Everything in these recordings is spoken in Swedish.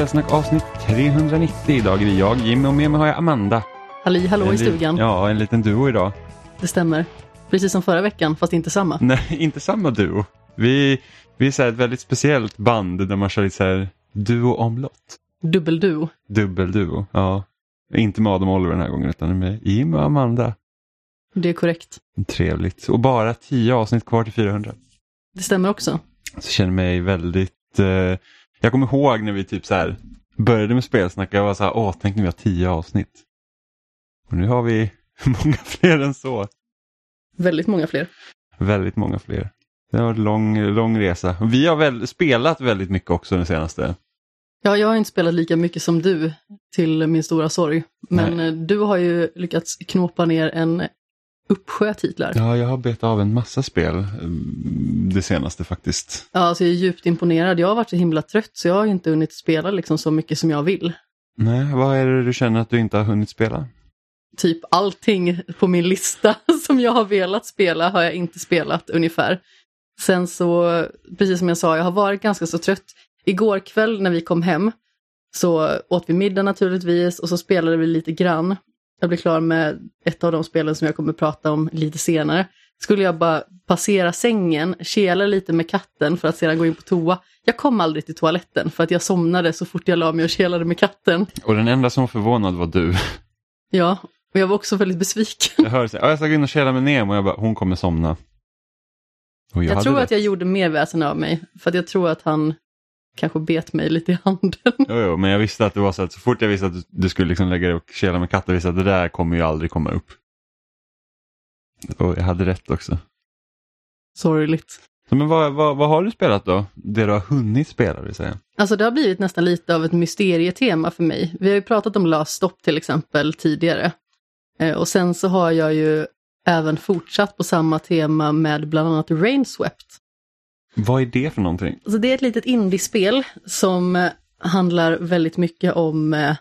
Spelsnack avsnitt 390. Idag är det jag, Jimmy och med mig har jag Amanda. Halli hallå En i stugan. Ja, en liten duo idag. Det stämmer. Precis som förra veckan, fast inte samma. Nej, inte samma duo. Vi, vi är så ett väldigt speciellt band där man kör lite så här duo-omlott. Dubbelduo. Dubbelduo, ja. Inte med Adam och Oliver den här gången utan med Jimmy och Amanda. Det är korrekt. Trevligt. Och bara 10 avsnitt kvar till 400. Det stämmer också. Så känner mig väldigt... Eh, jag kommer ihåg när vi typ så här började med spelsnack. Jag var så här, åh, tänk när vi har 10 avsnitt. Och nu har vi många fler än så. Väldigt många fler. Väldigt många fler. Det har varit en lång, lång resa. Vi har väl spelat väldigt mycket också den senaste. Ja, jag har inte spelat lika mycket som du, till min stora sorg. Men eh, du har ju lyckats knåpa ner en uppsjö titlar. Ja. Ja, jag har betat av en massa spel mm, det senaste faktiskt. alltså jag är djupt imponerad. Jag har varit så himla trött så jag har inte hunnit spela liksom så mycket som jag vill. Nej, vad är det du känner att du inte har hunnit spela? Typ allting på min lista som jag har velat spela har jag inte spelat ungefär. Sen så, precis som jag sa, jag har varit ganska så trött. Igår kväll när vi kom hem så åt vi middag naturligtvis och så spelade vi lite grann. Jag blev klar med ett av de spelen som jag kommer prata om lite senare. Skulle jag bara passera sängen, kela lite med katten för att sedan gå in på toa. Jag kom aldrig till toaletten för att jag somnade så fort jag la mig och kelade med katten. Och den enda som var förvånad var du. Ja, och jag var också väldigt besviken. Jag hörde så här, "Ja, jag ska gå in och kela med Nemo och jag bara, hon kommer somna. Jag, hade tror rätt. att jag gjorde mer väsen av mig, för att jag tror att han kanske bet mig lite i handen. Jo, jo, men jag visste att det var så att så fort jag visste att du, du skulle liksom lägga dig och kela med katten, visste att det där kommer ju aldrig komma upp. Och jag hade rätt också. Sorgligt. Men vad, vad, vad har du spelat då? Det du har hunnit spela vill säga. Alltså det har blivit nästan lite av ett mysterietema för mig. Vi har ju pratat om Last Stop till exempel tidigare. Eh, och sen så har jag ju även fortsatt på samma tema med bland annat Rainswept. Vad är det för någonting? Alltså det är ett litet indiespel som eh, handlar väldigt mycket om eh,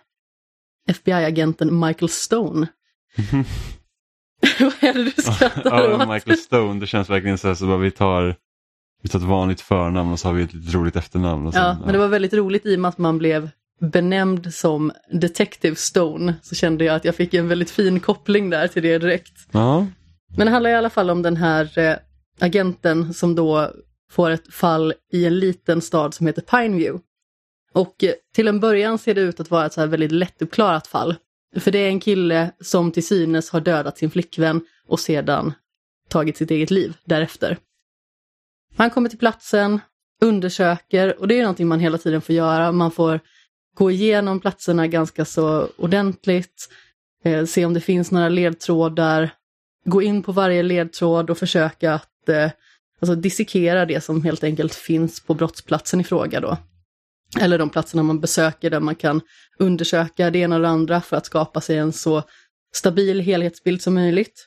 FBI-agenten Michael Stone. Vad är det du skrattar Ja, åt? Michael Stone, det känns verkligen så här så bara vi tar, vi tar ett vanligt förnamn och så har vi ett lite roligt efternamn. Och sen, Ja, men det var väldigt roligt i och med att man blev benämnd som Detective Stone. Så kände jag att jag fick en väldigt fin koppling där till det direkt. ja. Men det handlar i alla fall om den här eh, agenten som då får ett fall i en liten stad som heter Pineview. Och eh, till en början ser det ut att vara ett så här väldigt lättuppklarat fall. För det är en kille som till synes har dödat sin flickvän och sedan tagit sitt eget liv därefter. Han kommer till platsen, undersöker och det är någonting man hela tiden får göra. Man får gå igenom platserna ganska så ordentligt, eh, se om det finns några ledtrådar, gå in på varje ledtråd och försöka att eh, alltså dissekera det som helt enkelt finns på brottsplatsen i fråga då. Eller de platserna man besöker där man kan undersöka det ena och det andra för att skapa sig en så stabil helhetsbild som möjligt.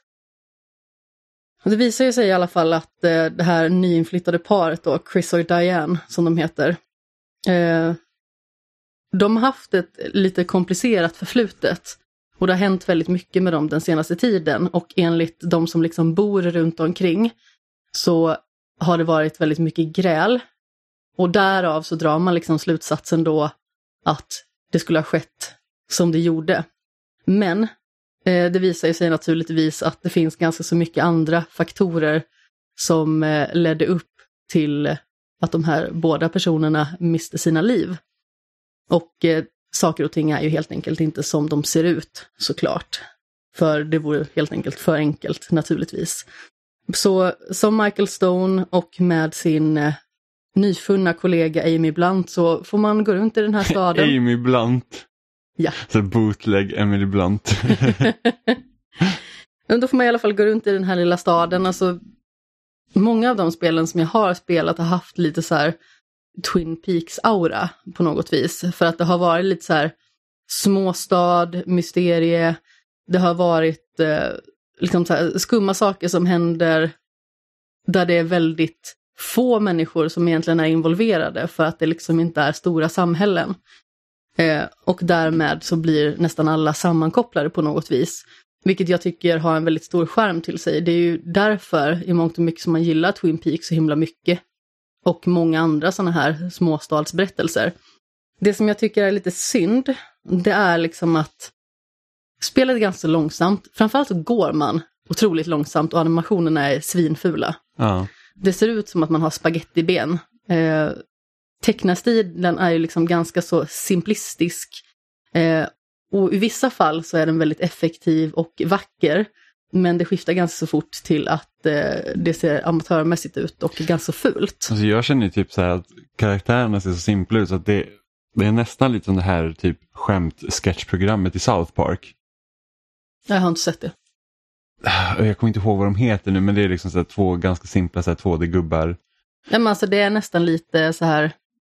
Det visar ju sig i alla fall att eh, det här nyinflyttade paret då, Chris och Diane som de heter, eh, de har haft ett lite komplicerat förflutet. Och det har hänt väldigt mycket med dem den senaste tiden och enligt de som liksom bor runt omkring så har det varit väldigt mycket gräl. Och därav så drar man liksom slutsatsen då att det skulle ha skett som det gjorde. Men eh, det visar ju sig naturligtvis att det finns ganska så mycket andra faktorer som eh, ledde upp till att de här båda personerna miste sina liv. Och eh, saker och ting är ju helt enkelt inte som de ser ut såklart. För det vore helt enkelt för enkelt naturligtvis. Så som Michael Stone och med sin eh, nyfunna kollega Amy Blunt så får man gå runt i den här staden. Amy Blunt. Ja. Så bootleg Emily Blunt. Men då får man i alla fall gå runt i den här lilla staden. Alltså, många av de spelen som jag har spelat har haft lite så här Twin Peaks-aura på något vis. För att det har varit lite så här småstad, mysterie, det har varit eh, liksom så här skumma saker som händer där det är väldigt få människor som egentligen är involverade för att det liksom inte är stora samhällen. Eh, och därmed så blir nästan alla sammankopplade på något vis. Vilket jag tycker har en väldigt stor skärm till sig. Det är ju därför i mångt och mycket som man gillar Twin Peaks så himla mycket. Och många andra sådana här småstadsberättelser. Det som jag tycker är lite synd, det är liksom att spelet är ganska långsamt. Framförallt så går man otroligt långsamt och animationerna är svinfula. Ja. Det ser ut som att man har spagettiben. Eh, tecknarstilen är ju liksom ganska så simplistisk. Eh, och i vissa fall så är den väldigt effektiv och vacker. Men det skiftar ganska så fort till att eh, det ser amatörmässigt ut och ganska fult. Alltså jag känner ju typ så här att karaktärerna ser så simpla ut så att det, det är nästan lite som det här typ skämt-sketchprogrammet i South Park. Jag har inte sett det. Jag kommer inte ihåg vad de heter nu men det är liksom så två ganska simpla så här 2D-gubbar. Nej, men alltså det är nästan lite så här,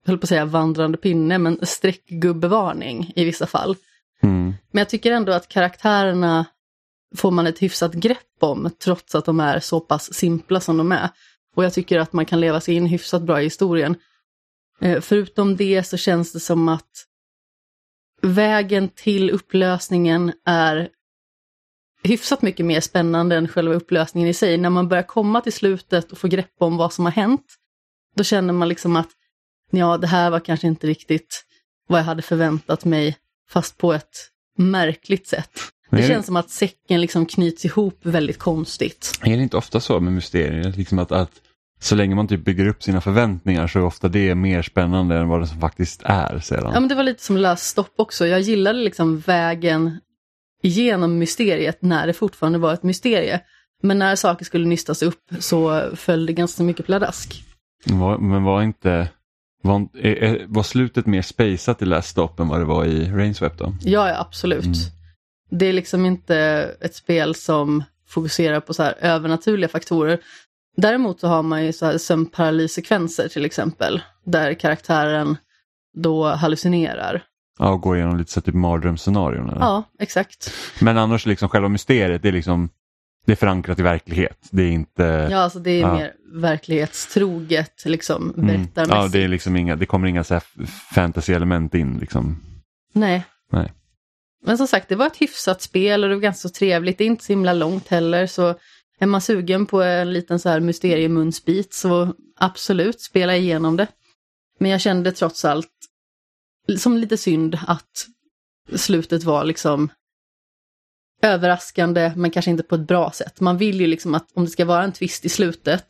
jag höll på att säga vandrande pinne, men streckgubbevarning i vissa fall. Mm. Men jag tycker ändå att karaktärerna får man ett hyfsat grepp om trots att de är så pass simpla som de är. Och jag tycker att man kan leva sig in hyfsat bra i historien. Eh, förutom det så känns det som att vägen till upplösningen är hyfsat mycket mer spännande än själva upplösningen i sig. När man börjar komma till slutet och få grepp om vad som har hänt, då känner man liksom att ja, det här var kanske inte riktigt vad jag hade förväntat mig, fast på ett märkligt sätt. Det det- känns som att säcken liksom knyts ihop väldigt konstigt. Är det inte ofta så med mysterier? Liksom att, att så länge man typ bygger upp sina förväntningar så är ofta det mer spännande än vad det som faktiskt är sedan. Ja, men det var lite som löst stopp också. Jag gillade liksom vägen igenom mysteriet när det fortfarande var ett mysterie. Men när saker skulle nystas upp så föll det ganska mycket pladask. Var, men var inte... Var, var slutet mer spaceat i Last Stop än vad det var i Rainswept då? Ja, ja absolut. Mm. Det är liksom inte ett spel som fokuserar på så här övernaturliga faktorer. Däremot så har man ju så här sömnparalyssekvenser till exempel, där karaktären då hallucinerar. Ja, och gå igenom lite så typ mardrömsscenarion. Ja, exakt. Men annars liksom själva mysteriet, det är liksom det är förankrat i verklighet. Det är inte... Ja, alltså det är Ja. mer verklighetstroget, liksom, Mm. berättarmässigt. Ja, det är liksom inga, det kommer inga så fantasy-element in liksom. Nej. Nej. Men som sagt, det var ett hyfsat spel och det var ganska trevligt. Det är inte så himla långt heller, så är man sugen på en liten så här mysteriemunsbit så absolut, spela igenom det. Men jag kände trots allt som lite synd att slutet var liksom överraskande, men kanske inte på ett bra sätt. Man vill ju liksom att om det ska vara en twist i slutet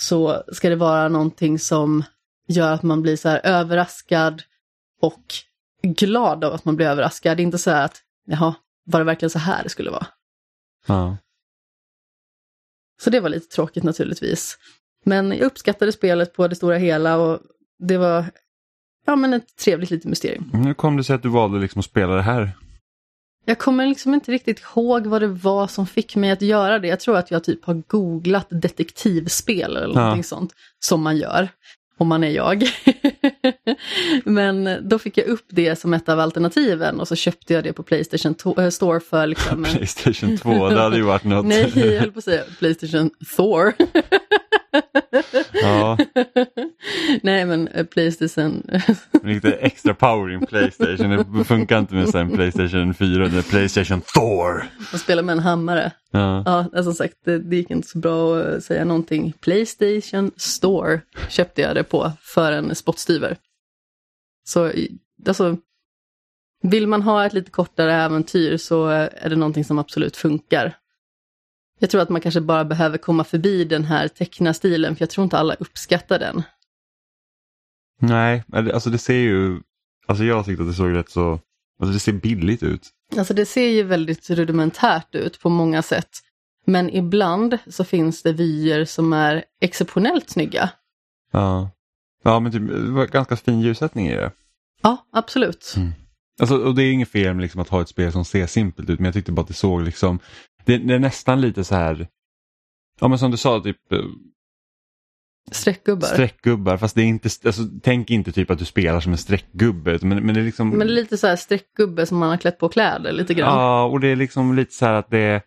så ska det vara någonting som gör att man blir så här överraskad och glad av att man blir överraskad. Inte så här att, jaha, var det verkligen så här det skulle vara? Ja. Så det var lite tråkigt naturligtvis. Men jag uppskattade spelet på det stora hela och det var ja, men ett trevligt litet mysterium. Hur kom det sig att du valde liksom att spela det här? Jag kommer liksom inte riktigt ihåg vad det var som fick mig att göra det. Jag tror att jag typ har googlat detektivspel eller Ja. någonting sånt som man gör. Om man är jag. Men då fick jag upp det som ett av alternativen och så köpte jag det på Playstation äh, Store för liksom. Playstation 2, det hade ju varit något. Nej, jag höll på att säga Playstation Thor. Ja, Nej, men eh, Playstation... lite extra power in Playstation. Det funkar inte med en Playstation 4, det är Playstation Thor. Man spelar med en hammare. Ja. Ja, som sagt, det, det gick inte så bra att säga någonting. Playstation Store köpte jag det på för en spottstyver. Så i- alltså, vill man ha ett lite kortare äventyr så är det någonting som absolut funkar. Jag tror att man kanske bara behöver komma förbi den här tecknarstilen, för jag tror inte alla uppskattar den. Nej, alltså det ser ju, alltså jag tyckte att det såg rätt så, alltså det ser billigt ut. Alltså det ser ju väldigt rudimentärt ut på många sätt. Men ibland så finns det vyer som är exceptionellt snygga. Ja, ja men typ, det var ganska fin ljussättning i det. Ja, absolut. Alltså, och det är inget fel med liksom att ha ett spel som ser simpelt ut men jag tyckte bara att det såg liksom, det, det är nästan lite så här, ja men som du sa, typ eh, Streckgubbar. streckgubbar fast det är inte, alltså, tänk inte typ att du spelar som en streckgubbe men, men det är liksom Men det är lite så här streckgubbe som man har klätt på kläder lite grann. Ja, och det är liksom lite så här att det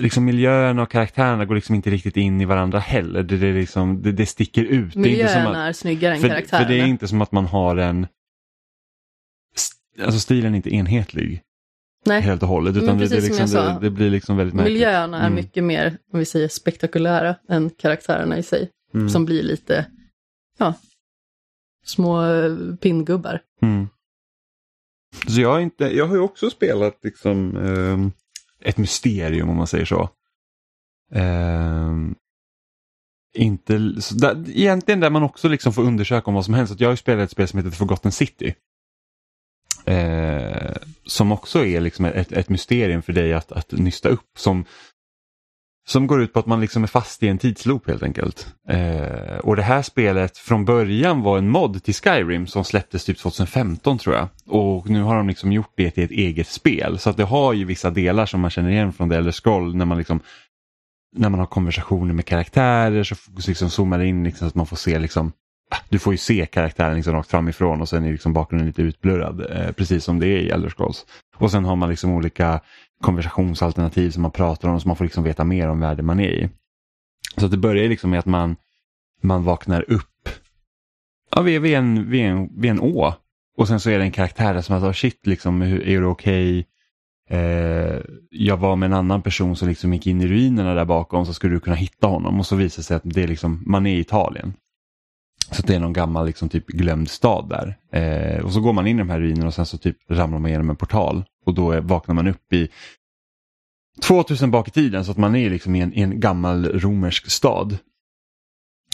liksom miljöerna och karaktärerna går liksom inte riktigt in i varandra heller. Det, det, är liksom, det, det sticker ut. det är inte som att, är snyggare än för, karaktärerna. för det är inte som att man har en Alltså stilen är inte enhetlig Nej, helt och hållet utan det, det, är precis som liksom, det, det blir liksom väldigt märkligt. miljöerna är Mm. mycket mer, om vi säger spektakulära, än karaktärerna i sig. Mm. Som blir lite, ja, små eh, pinngubbar. Mm. Så jag, inte, jag har ju också spelat liksom eh, ett mysterium om man säger så. Eh, inte, så där, egentligen där man också liksom får undersöka om vad som hänt. Så jag har ju spelat ett spel som heter Forgotten City. Eh, som också är liksom ett, ett mysterium för dig att, att nysta upp. Som, som går ut på att man liksom är fast i en tidsloop helt enkelt. Eh, och det här spelet från början var en mod till Skyrim som släpptes typ 2015 tror jag. Och nu har de liksom gjort det till ett eget spel. Så att det har ju vissa delar som man känner igen från The Elder Scroll när man liksom när man har konversationer med karaktärer så liksom zoomar det in liksom, så att man får se liksom du får ju se karaktären liksom rakt framifrån och sen är liksom bakgrunden lite utblurrad. Eh, precis som det är i Elder Scrolls. Och sen har man liksom olika konversationsalternativ som man pratar om så man får liksom veta mer om världen man är i. Så att det börjar liksom med att man, man vaknar upp ja, vid, vid, en, vid, en, vid en å. Och sen så är det en karaktär som att, oh shit, liksom, är det okej? Okay? Eh, jag var med en annan person som liksom gick in i ruinerna där bakom så skulle du kunna hitta honom och så visar det sig att det är liksom, man är i Italien. Så det är någon gammal liksom, typ glömd stad där. Eh, och så går man in i de här ruinerna och sen så typ ramlar man igenom en portal. Och då är, vaknar man upp i 2000 bak i tiden så att man är liksom i en, i en gammal romersk stad.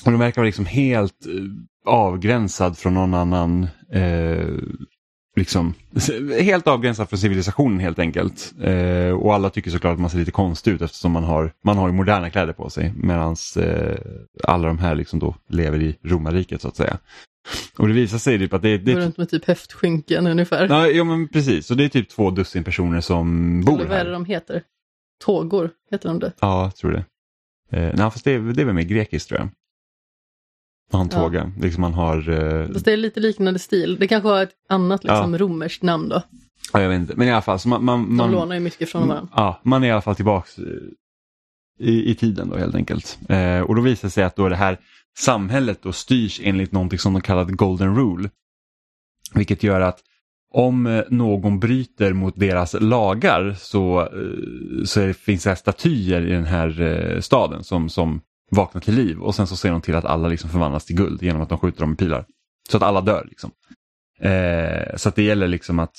Och de verkar vara liksom helt eh, avgränsad från någon annan eh, liksom, helt avgränsad från civilisationen helt enkelt. Eh, och alla tycker såklart att man ser lite konstig ut eftersom man har, man har moderna kläder på sig. Medan eh, alla de här liksom då lever i romarriket så att säga. Och det visar sig typ att det, det Går runt med typ höftskynken ungefär. Ja, ja men precis, och det är typ två dussin personer som bor Eller vad är det de heter? Tågor, heter de det? Ja, jag tror det. Eh, nej, fast det är, det är väl mer grekiskt tror jag. Man har en Ja. liksom man har... Eh, Fast det är lite liknande stil. Det kanske har ett annat liksom, romerskt namn då. ja, jag vet inte, men i alla fall. Så man, man, De man, lånar ju mycket från varandra. Ja, man är i alla fall tillbaks eh, i, i tiden då helt enkelt. Eh, och då visar det sig att då det här samhället då styrs enligt någonting som de kallar Golden Rule. Vilket gör att om eh, någon bryter mot deras lagar så, eh, så det, finns det statyer i den här staden som, som vaknar till liv och sen så ser de till att alla liksom förvandlas till guld genom att de skjuter dem med pilar. Så att alla dör. liksom. Eh, så att det gäller liksom att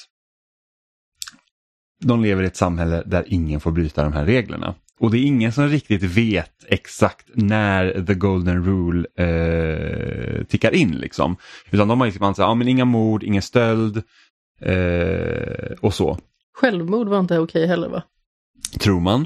de lever i ett samhälle där ingen får bryta de här reglerna. Och det är ingen som riktigt vet exakt när the golden rule eh, tickar in. Liksom. Utan de har liksom ansett, ja men inga mord, ingen stöld eh, och så, Självmord var inte okej heller va? tror man.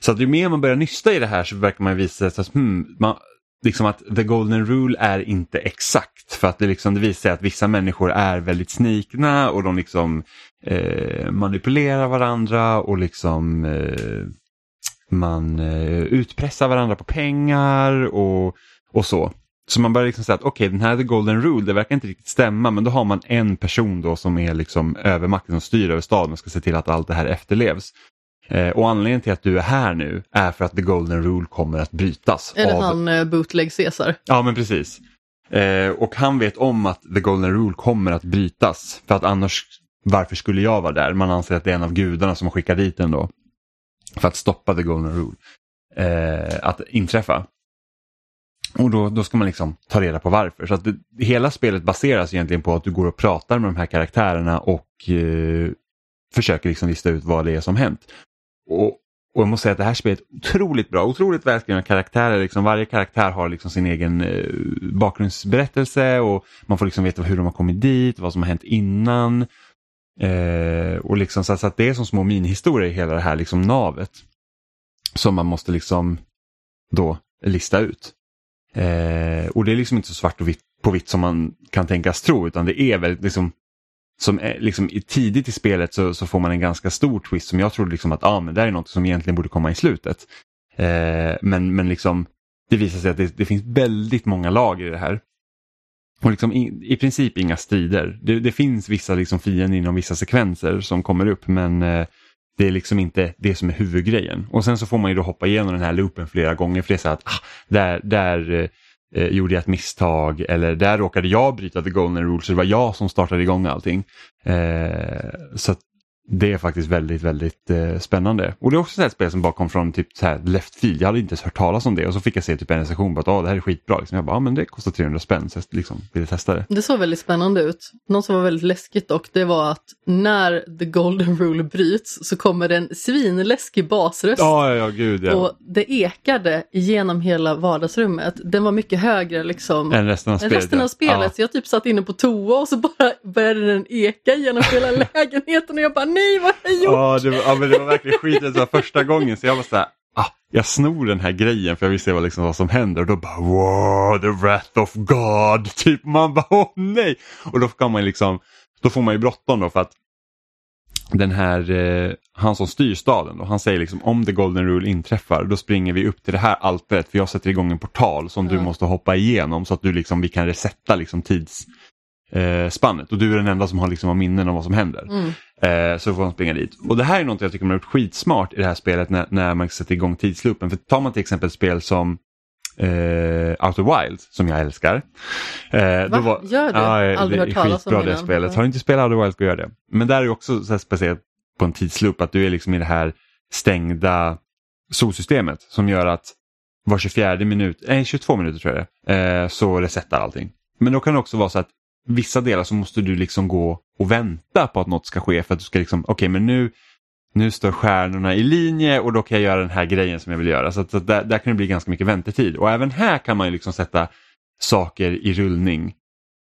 Så att ju mer man börjar nysta i det här så verkar man visa sig att hmm, man, liksom att the golden rule är inte exakt. För att det, liksom, det visar sig att vissa människor är väldigt snikna och de liksom eh, manipulerar varandra och liksom eh, man eh, utpressar varandra på pengar och, och så. Så man börjar liksom säga att okej, den här the golden rule, det verkar inte riktigt stämma, men då har man en person då som är liksom övermakten som styr över staden och ska se till att allt det här efterlevs. Eh, och anledningen till att du är här nu är för att the golden rule kommer att brytas. Eller av... han eh, bootleg Caesar. Ja, men precis. Eh, och han vet om att the golden rule kommer att brytas. För att annars, varför skulle jag vara där? Man anser att det är en av gudarna som har skickat dit den då. För att stoppa the golden rule eh, att inträffa. Och då, då ska man liksom ta reda på varför. Så att det, hela spelet baseras egentligen på att du går och pratar med de här karaktärerna och eh, försöker liksom lista ut vad det är som hänt. Och, och jag måste säga att det här spelet är otroligt bra, otroligt välskrivna karaktärer. Liksom varje karaktär har liksom sin egen eh, bakgrundsberättelse och man får liksom veta hur de har kommit dit, vad som har hänt innan. Eh, och liksom så, så att det är som små minihistorier i hela det här liksom navet. Som man måste liksom då lista ut. Eh, och det är liksom inte så svart och vitt på vitt som man kan tänkas tro utan det är väldigt liksom som är, liksom, tidigt i spelet så, så får man en ganska stor twist som jag trodde liksom att ah, men det här är något som egentligen borde komma i slutet. Eh, men, men liksom det visar sig att det, det finns väldigt många lager i det här. Och liksom i, i princip inga strider. Det, det finns vissa liksom fiender inom vissa sekvenser som kommer upp men eh, det är liksom inte det som är huvudgrejen. Och sen så får man ju då hoppa igenom den här loopen flera gånger för det är så att ah, där, där eh, eh, gjorde jag ett misstag eller där råkade jag bryta the golden rule så det var jag som startade igång allting. Eh, så att det är faktiskt väldigt, väldigt eh, spännande. Och det är också ett spel som bara kom från typ så här left field. Jag hade inte ens hört talas om det och så fick jag se typ en recension på att oh, det här är skitbra. Liksom. Jag bara, ja men det kostar 300 spänn så jag liksom ville testa det. Det såg väldigt spännande ut. Något som var väldigt läskigt dock, det var att när the golden rule bryts så kommer det en svinläskig basröst. Ja, ja, gud ja. Och det ekade genom hela vardagsrummet. Den var mycket högre liksom än resten av än spelet. resten av spelet. Ja. Så jag typ satt inne på toa och så bara började den eka genom hela lägenheten och jag bara nej vad har jag gjort? Ja, det var, ja, men det var verkligen skit. Det var första gången så jag var så här, ah, jag snor den här grejen för jag vill se vad, liksom, vad som händer och då bara wow, the wrath of God. Typ man bara åh nej. Och då kan man liksom, då får man ju bråttom då för att den här, eh, han som styr staden, då, han säger liksom om the golden rule inträffar då springer vi upp till det här altaret för jag sätter igång en portal som du Ja. måste hoppa igenom så att du liksom, vi kan resetta liksom tidsspannet. Eh, spannet. och du är den enda som har, liksom, har minnen om vad som händer. Mm. Eh, så får man springa dit. Och det här är något jag tycker man har gjort skitsmart i det här spelet när, när man sätter igång tidsloopen. För tar man till exempel ett spel som eh, Outer Wilds, som jag älskar. Eh, Va? var, Gör du? Ja, Aldrig det hört talas om det innan. spelet. Har du inte spelat Outer Wilds, gå gör det. Men där är det också så speciellt på en tidsloop att du är liksom i det här stängda solsystemet som gör att var 24 minut, nej 22 minuter tror jag det eh, så resetar allting. Men då kan det också vara så att vissa delar så måste du liksom gå och vänta på att något ska ske för att du ska liksom, okej men nu, nu står stjärnorna i linje och då kan jag göra den här grejen som jag vill göra. Så, att, så att där, där kan det bli ganska mycket väntetid. Och även här kan man ju liksom sätta saker i rullning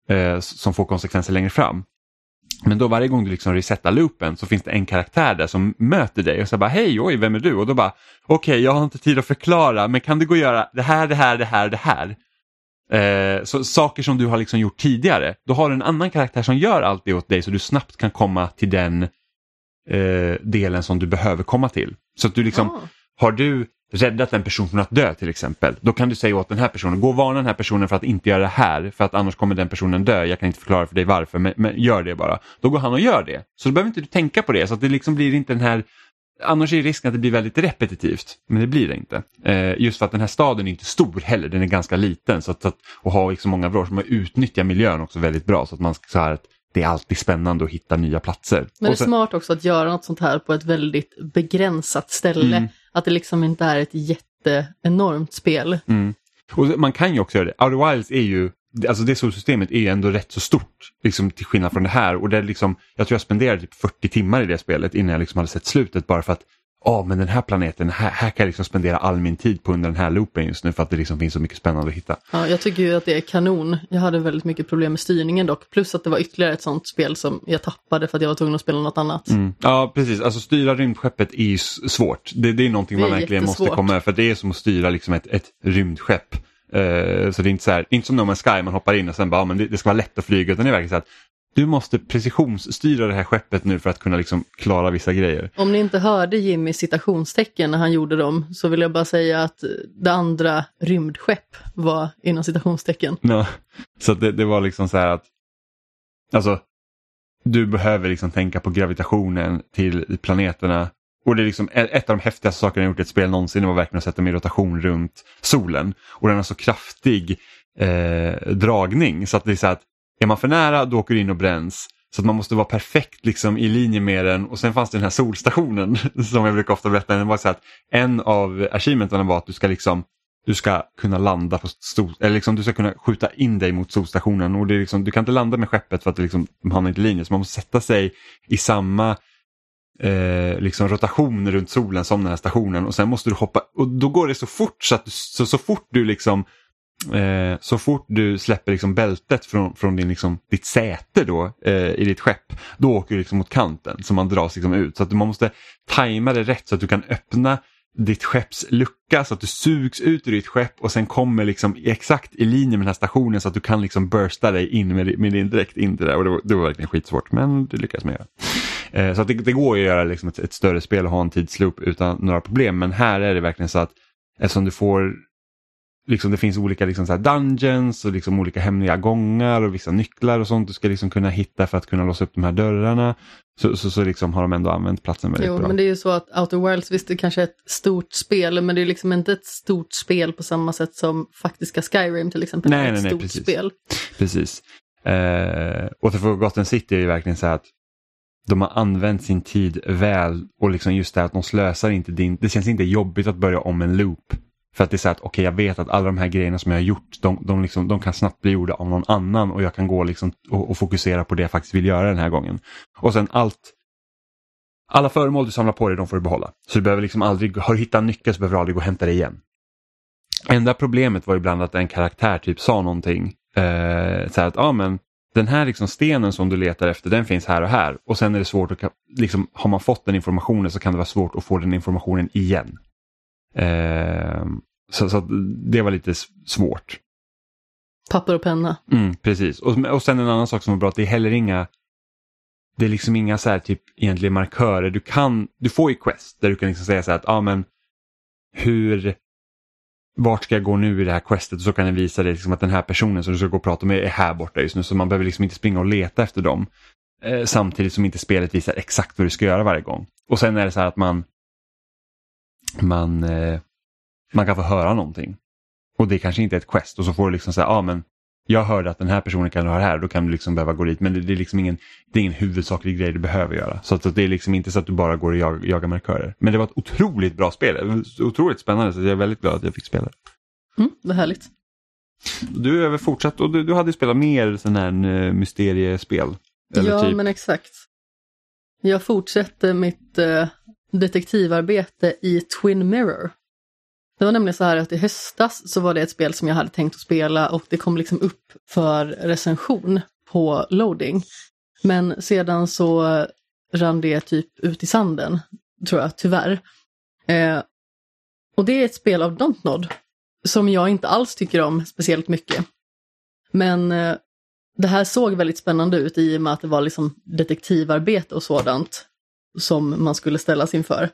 eh, som får konsekvenser längre fram. Men då varje gång du liksom resetar loopen så finns det en karaktär där som möter dig och så bara hej, oj, vem är du? Och då bara okej, jag har inte tid att förklara, men kan du gå och göra det här, det här, det här, det här? Eh, så, saker som du har liksom gjort tidigare. Då har du en annan karaktär som gör allt det åt dig så du snabbt kan komma till den eh, delen som du behöver komma till. Så att du liksom, Ah. har du räddat en person från att dö till exempel, då kan du säga åt den här personen, gå och varna den här personen för att inte göra det här, för att annars kommer den personen dö. Jag kan inte förklara för dig varför, men, men gör det bara. Då går han och gör det. Så då behöver inte du tänka på det, så att det liksom blir inte den här Annars är risken att det blir väldigt repetitivt, men det blir det inte. Eh, just för att den här staden är inte stor heller, den är ganska liten. Så att, så att, och har liksom många vrår, så man utnyttjar miljön också väldigt bra. Så att man så här, det är alltid spännande att hitta nya platser. Men det är smart också att göra något sånt här på ett väldigt begränsat ställe. Mm. Att det liksom inte är ett jätteenormt spel. Mm. Och man kan ju också göra det. Outer Wilds är ju, alltså det solsystemet är ju ändå rätt så stort. Liksom till skillnad från det här. Och det är liksom, jag tror jag spenderade typ 40 timmar i det spelet innan jag liksom hade sett slutet. Bara för att, ja men den här planeten, här, här kan jag liksom spendera all min tid på under den här loopen just nu. För att det liksom finns så mycket spännande att hitta. Ja, jag tycker ju att det är kanon. Jag hade väldigt mycket problem med styrningen dock. Plus att det var ytterligare ett sånt spel som jag tappade för att jag var tvungen att spela något annat. Mm. Ja precis, alltså styra rymdskeppet är ju svårt. Det, det är någonting Det är man verkligen måste komma över. För det är som att styra liksom ett, ett rymdskepp. Eh, så det är inte så här, inte som No Man's Sky, man hoppar in och sen bara, men det, det ska vara lätt att flyga. Utan det är verkligen så att du måste precisionsstyra det här skeppet nu för att kunna liksom klara vissa grejer. Om ni inte hörde Jimmys citationstecken när han gjorde dem så vill jag bara säga att det andra rymdskepp var inom citationstecken. Ja, så det, det var liksom så här att, alltså, du behöver liksom tänka på gravitationen till planeterna. Och det är liksom ett av de häftigaste sakerna jag gjort i ett spel någonsin det var verkligen att sätta mig i rotation runt solen. Och den har så kraftig eh, dragning så att det är så här att är man för nära då åker du in och bränns. Så att man måste vara perfekt liksom i linje med den och sen fanns det den här solstationen som jag brukar ofta berätta. Den var så att en av achievementen var att du ska liksom du ska kunna landa på sol, eller liksom du ska kunna skjuta in dig mot solstationen och det är liksom, du kan inte landa med skeppet för att det liksom, de hamnar inte i linje så man måste sätta sig i samma eh, liksom rotation runt solen som den här stationen och sen måste du hoppa och då går det så fort så att du, så, så fort du liksom Eh, så fort du släpper liksom bältet från, från din, liksom, ditt säte då, eh, i ditt skepp, då åker du liksom mot kanten så man dras liksom ut. Så att man måste tajma det rätt så att du kan öppna ditt skepps lucka så att du sugs ut ur ditt skepp och sen kommer liksom exakt i linje med den här stationen så att du kan liksom bursta dig in med, med din direkt in till det. Och det var, det var verkligen skitsvårt men det lyckades man göra. Eh, så att det, det går ju att göra liksom ett, ett större spel och ha en tidsloop utan några problem men här är det verkligen så att eftersom du får liksom det finns olika liksom så dungeons och liksom olika hemliga gångar och vissa nycklar och sånt du ska liksom kunna hitta för att kunna låsa upp de här dörrarna. Så, så, så liksom har de ändå använt platsen väldigt Jo, bra. men det är ju så att Outer Wilds, visst det kanske är ett stort spel, men det är liksom inte ett stort spel på samma sätt som faktiska Skyrim till exempel. Nej, är ett nej, nej, stort precis. spel. Precis. Eh, och för Forgotten City är ju verkligen så här att de har använt sin tid väl och liksom just det här att de slösar inte din, det känns inte jobbigt att börja om en loop. För att det är så att okej okay, jag vet att alla de här grejerna som jag har gjort de, de, liksom, de kan snabbt bli gjorda av någon annan och jag kan gå liksom och, och, fokusera på det jag faktiskt vill göra den här gången. Och sen allt alla föremål du samlar på dig de får du behålla. Så du behöver liksom aldrig, har du hittat en nyckel så behöver du aldrig gå och hämta det igen. Enda problemet var ibland att en karaktär typ sa någonting. Eh, så att, ja men den här liksom stenen som du letar efter den finns här och här. Och sen är det svårt att, liksom, har man fått den informationen så kan det vara svårt att få den informationen igen. Eh, så, så det var lite svårt. Papper och penna. Mm, precis. Och, och sen en annan sak som var bra, att det är heller inga det är liksom inga så här typ egentligen markörer. Du kan, du får ju quest där du kan liksom säga så här att, ja ah, men hur, vart ska jag gå nu i det här questet och så kan den visa dig liksom att den här personen som du ska gå och prata med är här borta just nu så man behöver liksom inte springa och leta efter dem. Eh, samtidigt som inte spelet visar exakt vad du ska göra varje gång. Och sen är det så här att man man, eh, man kan få höra någonting. Och det kanske inte är ett quest och så får du liksom säga, ja ah, men jag hörde att den här personen kan ha det här, då kan du liksom behöva gå dit. Men det, det, är liksom ingen, det är ingen huvudsaklig grej du behöver göra. Så, att, så det är liksom inte så att du bara går och jag, jagar markörer. Men det var ett otroligt bra spel, otroligt spännande så jag är väldigt glad att jag fick spela det. Mm, vad härligt. Du har fortsatt och du, du hade spelat mer sån här uh, mysteriespel. ja, typ... men exakt. Jag fortsätter mitt uh, detektivarbete i Twin Mirror. Det var nämligen så här att i höstas så var det ett spel som jag hade tänkt att spela och det kom liksom upp för recension på loading. Men sedan så rann det typ ut i sanden, tror jag, tyvärr. Eh, och det är ett spel av Dontnod som jag inte alls tycker om speciellt mycket. Men eh, det här såg väldigt spännande ut i och med att det var liksom detektivarbete och sådant som man skulle ställas inför.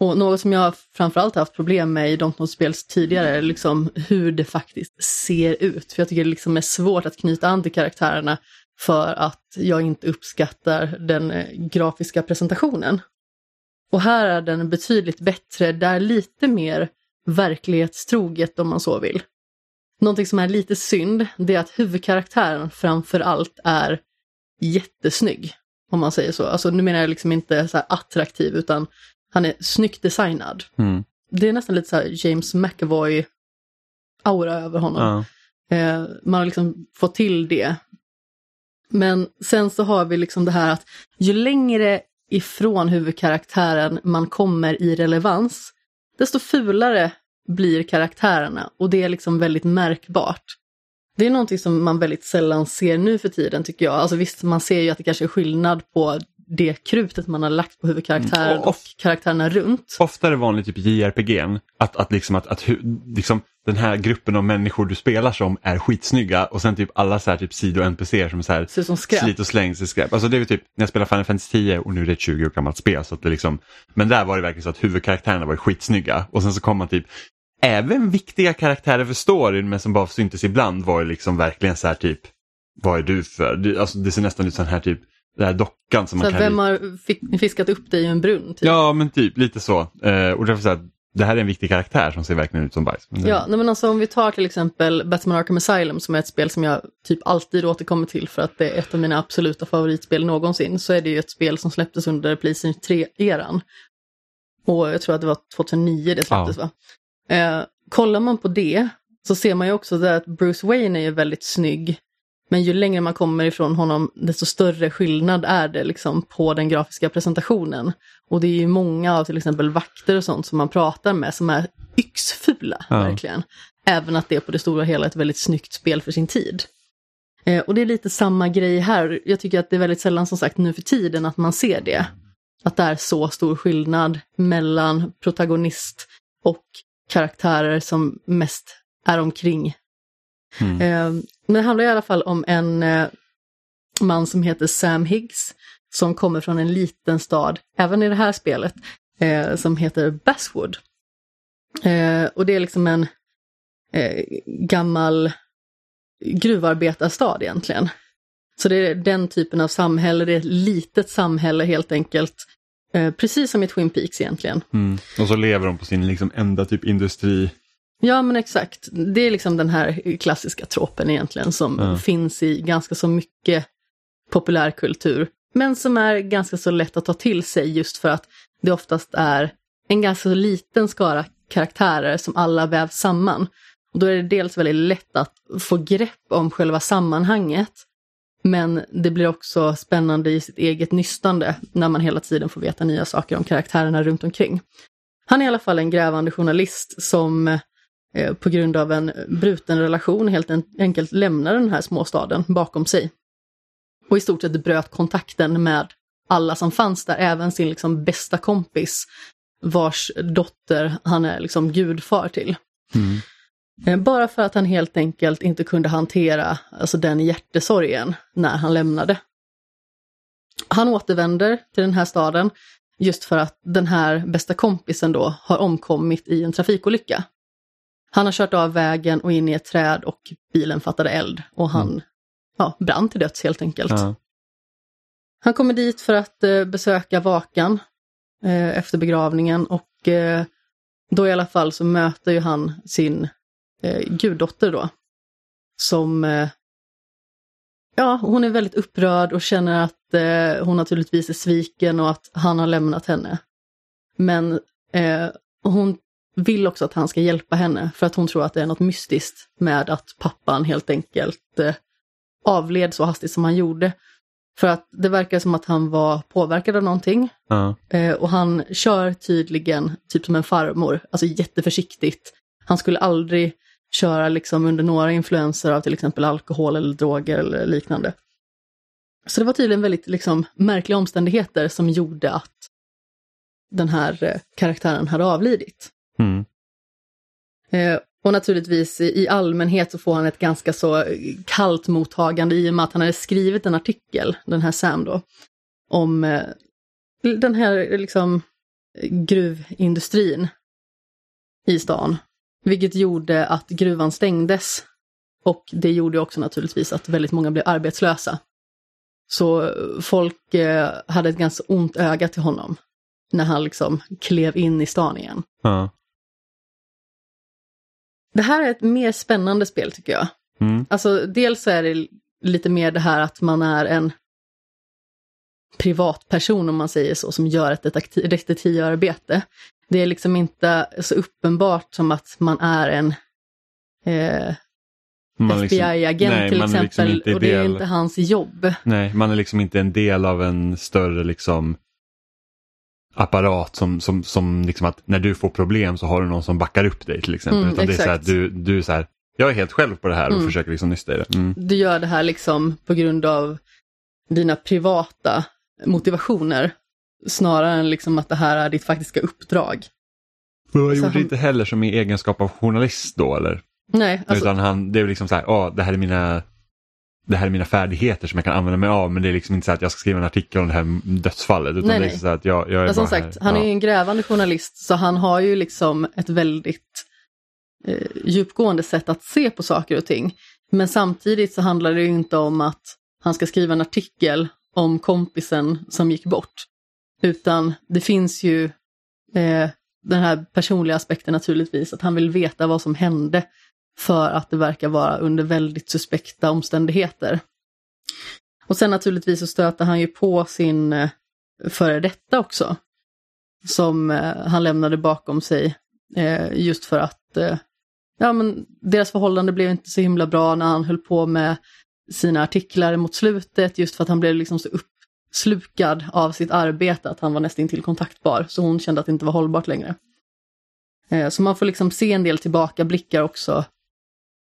Och något som jag framförallt haft problem med i Dontnod-spels tidigare är liksom hur det faktiskt ser ut. För jag tycker det liksom är svårt att knyta an till karaktärerna för att jag inte uppskattar den eh, grafiska presentationen. Och här är den betydligt bättre, det är lite mer verklighetstroget om man så vill. Någonting som är lite synd, det är att huvudkaraktären framför allt är jättesnygg. Om man säger så. Alltså nu menar jag liksom inte så attraktiv utan han är snyggt designad. Mm. Det är nästan lite så James McAvoy-aura över honom. Ja. Eh, man har liksom fått till det. Men sen så har vi liksom det här att ju längre ifrån huvudkaraktären man kommer i relevans, desto fulare blir karaktärerna och det är liksom väldigt märkbart. Det är någonting som man väldigt sällan ser nu för tiden tycker jag. Alltså visst, man ser ju att det kanske är skillnad på det krutet man har lagt på huvudkaraktären mm. och, och karaktärerna runt. Ofta är det vanligt typ JRPG att, att, liksom, att, att liksom, den här gruppen av människor du spelar som är skitsnygga och sen typ alla så här, typ sido-NPCer som, så här, som slit och slängs i skräp. Alltså det är typ när jag spelar Final Fantasy 10 och nu är det ett 20 år gammalt spel. Så att det liksom, men där var det verkligen så att huvudkaraktärerna var skitsnygga och sen så kom man typ Även viktiga karaktärer för storyn men som bara syntes ibland var ju liksom verkligen så här typ Vad är du för? Alltså det ser nästan ut som här typ den här dockan som så man kan... Vem har fiskat upp dig i en brunn? Typ? Ja, men typ lite så. Eh, och därför så här, det här är en viktig karaktär som ser verkligen ut som bajs. Men ja, nej, men alltså om vi tar till exempel Batman Arkham Asylum som är ett spel som jag typ alltid återkommer till för att det är ett av mina absoluta favoritspel någonsin, så är det ju ett spel som släpptes under Playstation 3-eran. Och jag tror att det var 2009 det släpptes ja. va? Eh, kollar man på det så ser man ju också att Bruce Wayne är ju väldigt snygg men ju längre man kommer ifrån honom, desto större skillnad är det liksom på den grafiska presentationen. Och det är ju många av till exempel vakter och sånt som man pratar med som är yxfula, ja. verkligen. Även att det är på det stora hela ett väldigt snyggt spel för sin tid. Eh, och det är lite samma grej här. Jag tycker att det är väldigt sällan som sagt nu för tiden att man ser det. Att det är så stor skillnad mellan protagonist och karaktärer som mest är omkring Mm. Eh, men det handlar i alla fall om en eh, man som heter Sam Higgs som kommer från en liten stad, även i det här spelet, eh, som heter Basswood. Eh, och det är liksom en eh, gammal gruvarbetarstad egentligen. Så det är den typen av samhälle, det är ett litet samhälle helt enkelt. Eh, precis som i Twin Peaks egentligen. Mm. Och så lever de på sin liksom enda typ industri Ja men exakt, det är liksom den här klassiska tropen egentligen som ja. finns i ganska så mycket populärkultur. men som är ganska så lätt att ta till sig just för att det oftast är en ganska liten skara karaktärer som alla vävs samman. Och då är det dels väldigt lätt att få grepp om själva sammanhanget, men det blir också spännande i sitt eget nystande när man hela tiden får veta nya saker om karaktärerna runt omkring. Han är i alla fall en grävande journalist som på grund av en bruten relation helt enkelt lämnar den här småstaden bakom sig. Och i stort sett bröt kontakten med alla som fanns där, även sin liksom bästa kompis vars dotter han är liksom gudfar till. Mm. Eh, bara för att han helt enkelt inte kunde hantera alltså den hjärtesorgen när han lämnade. Han återvänder till den här staden just för att den här bästa kompisen då har omkommit i en trafikolycka. Han har kört av vägen och in i ett träd och bilen fattade eld och han mm. ja, brann till döds helt enkelt. Ja. Han kommer dit för att eh, besöka Vakan eh, efter begravningen och eh, då i alla fall så möter ju han sin eh, guddotter då. Som, eh, ja, hon är väldigt upprörd och känner att eh, hon naturligtvis är sviken och att han har lämnat henne. Men hon vill också att han ska hjälpa henne för att hon tror att det är något mystiskt med att pappan helt enkelt eh, avled så hastigt som han gjorde. För att det verkar som att han var påverkad av någonting. Ja. Eh, och han kör tydligen typ som en farmor, alltså jätteförsiktigt. Han skulle aldrig köra liksom under några influenser av till exempel alkohol eller droger eller liknande. Så det var tydligen väldigt liksom, märkliga omständigheter som gjorde att den här eh, karaktären hade avlidit. Mm. Eh, och naturligtvis i, allmänhet så får han ett ganska så kallt mottagande i och med att han hade skrivit en artikel, den här Sam då, om eh, den här liksom gruvindustrin i stan. Vilket gjorde att gruvan stängdes. Och det gjorde också naturligtvis att väldigt många blev arbetslösa. Så folk eh, hade ett ganska ont öga till honom när han liksom klev in i stan igen. Ja. Det här är ett mer spännande spel tycker jag. Mm. Alltså dels är det lite mer det här att man är en privatperson om man säger så, som gör ett detektiv- detektivarbete. Det är liksom inte så uppenbart som att man är en eh, liksom- FBI-agent till liksom exempel inte och det är del- inte hans jobb. Nej, man är liksom inte en del av en större liksom apparat som, som, som liksom att när du får problem så har du någon som backar upp dig till exempel. Mm, Utan det är så här, exakt. du, du är så här, jag är helt själv på det här och Mm. försöker liksom nysta i det. Mm. Du gör det här liksom på grund av dina privata motivationer snarare än liksom att det här är ditt faktiska uppdrag. Men han gjorde han- inte heller som i egenskap av journalist då eller? Nej, alltså, Utan han, det är liksom så här, "Åh, det här är mina det här är mina färdigheter som jag kan använda mig av men det är liksom inte så att jag ska skriva en artikel om det här dödsfallet utan Nej, det är nej. så att jag, jag är som sagt, här. han är ju en grävande journalist så han har ju liksom ett väldigt eh, djupgående sätt att se på saker och ting. Men samtidigt så handlar det ju inte om att han ska skriva en artikel om kompisen som gick bort. Utan det finns ju eh, den här personliga aspekten naturligtvis, att han vill veta vad som hände för att det verkar vara under väldigt suspekta omständigheter. Och sen naturligtvis så stöter han ju på sin eh, före detta också. Som eh, han lämnade bakom sig eh, just för att ja, men deras förhållande blev inte så himla bra när han höll på med sina artiklar mot slutet just för att han blev liksom så uppslukad av sitt arbete att han var nästan till kontaktbar. Så hon kände att det inte var hållbart längre. Så man får liksom se en del tillbakablickar också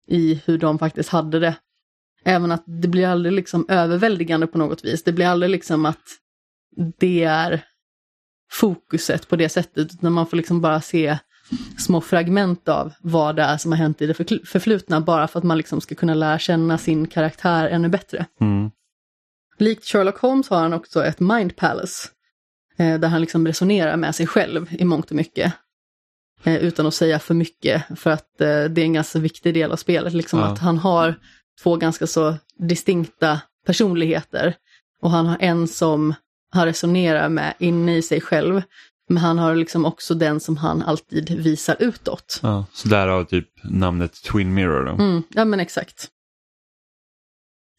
i hur de faktiskt hade det. Även att det blir aldrig liksom överväldigande på något vis. Det blir aldrig liksom att det är fokuset på det sättet, utan man får liksom bara se små fragment av vad det är som har hänt i det förflutna, bara för att man liksom ska kunna lära känna sin karaktär ännu bättre. Mm. Likt Sherlock Holmes har han också ett mind palace, eh, där han liksom resonerar med sig själv i mångt och mycket. Eh, utan att säga för mycket, för att eh, det är en ganska viktig del av spelet, liksom Ja. att han har två ganska så distinkta personligheter. Och han har en som han resonerar med inne i sig själv, men han har liksom också den som han alltid visar utåt. Ja, så därav typ namnet Twin Mirror då. Mm, ja men exakt.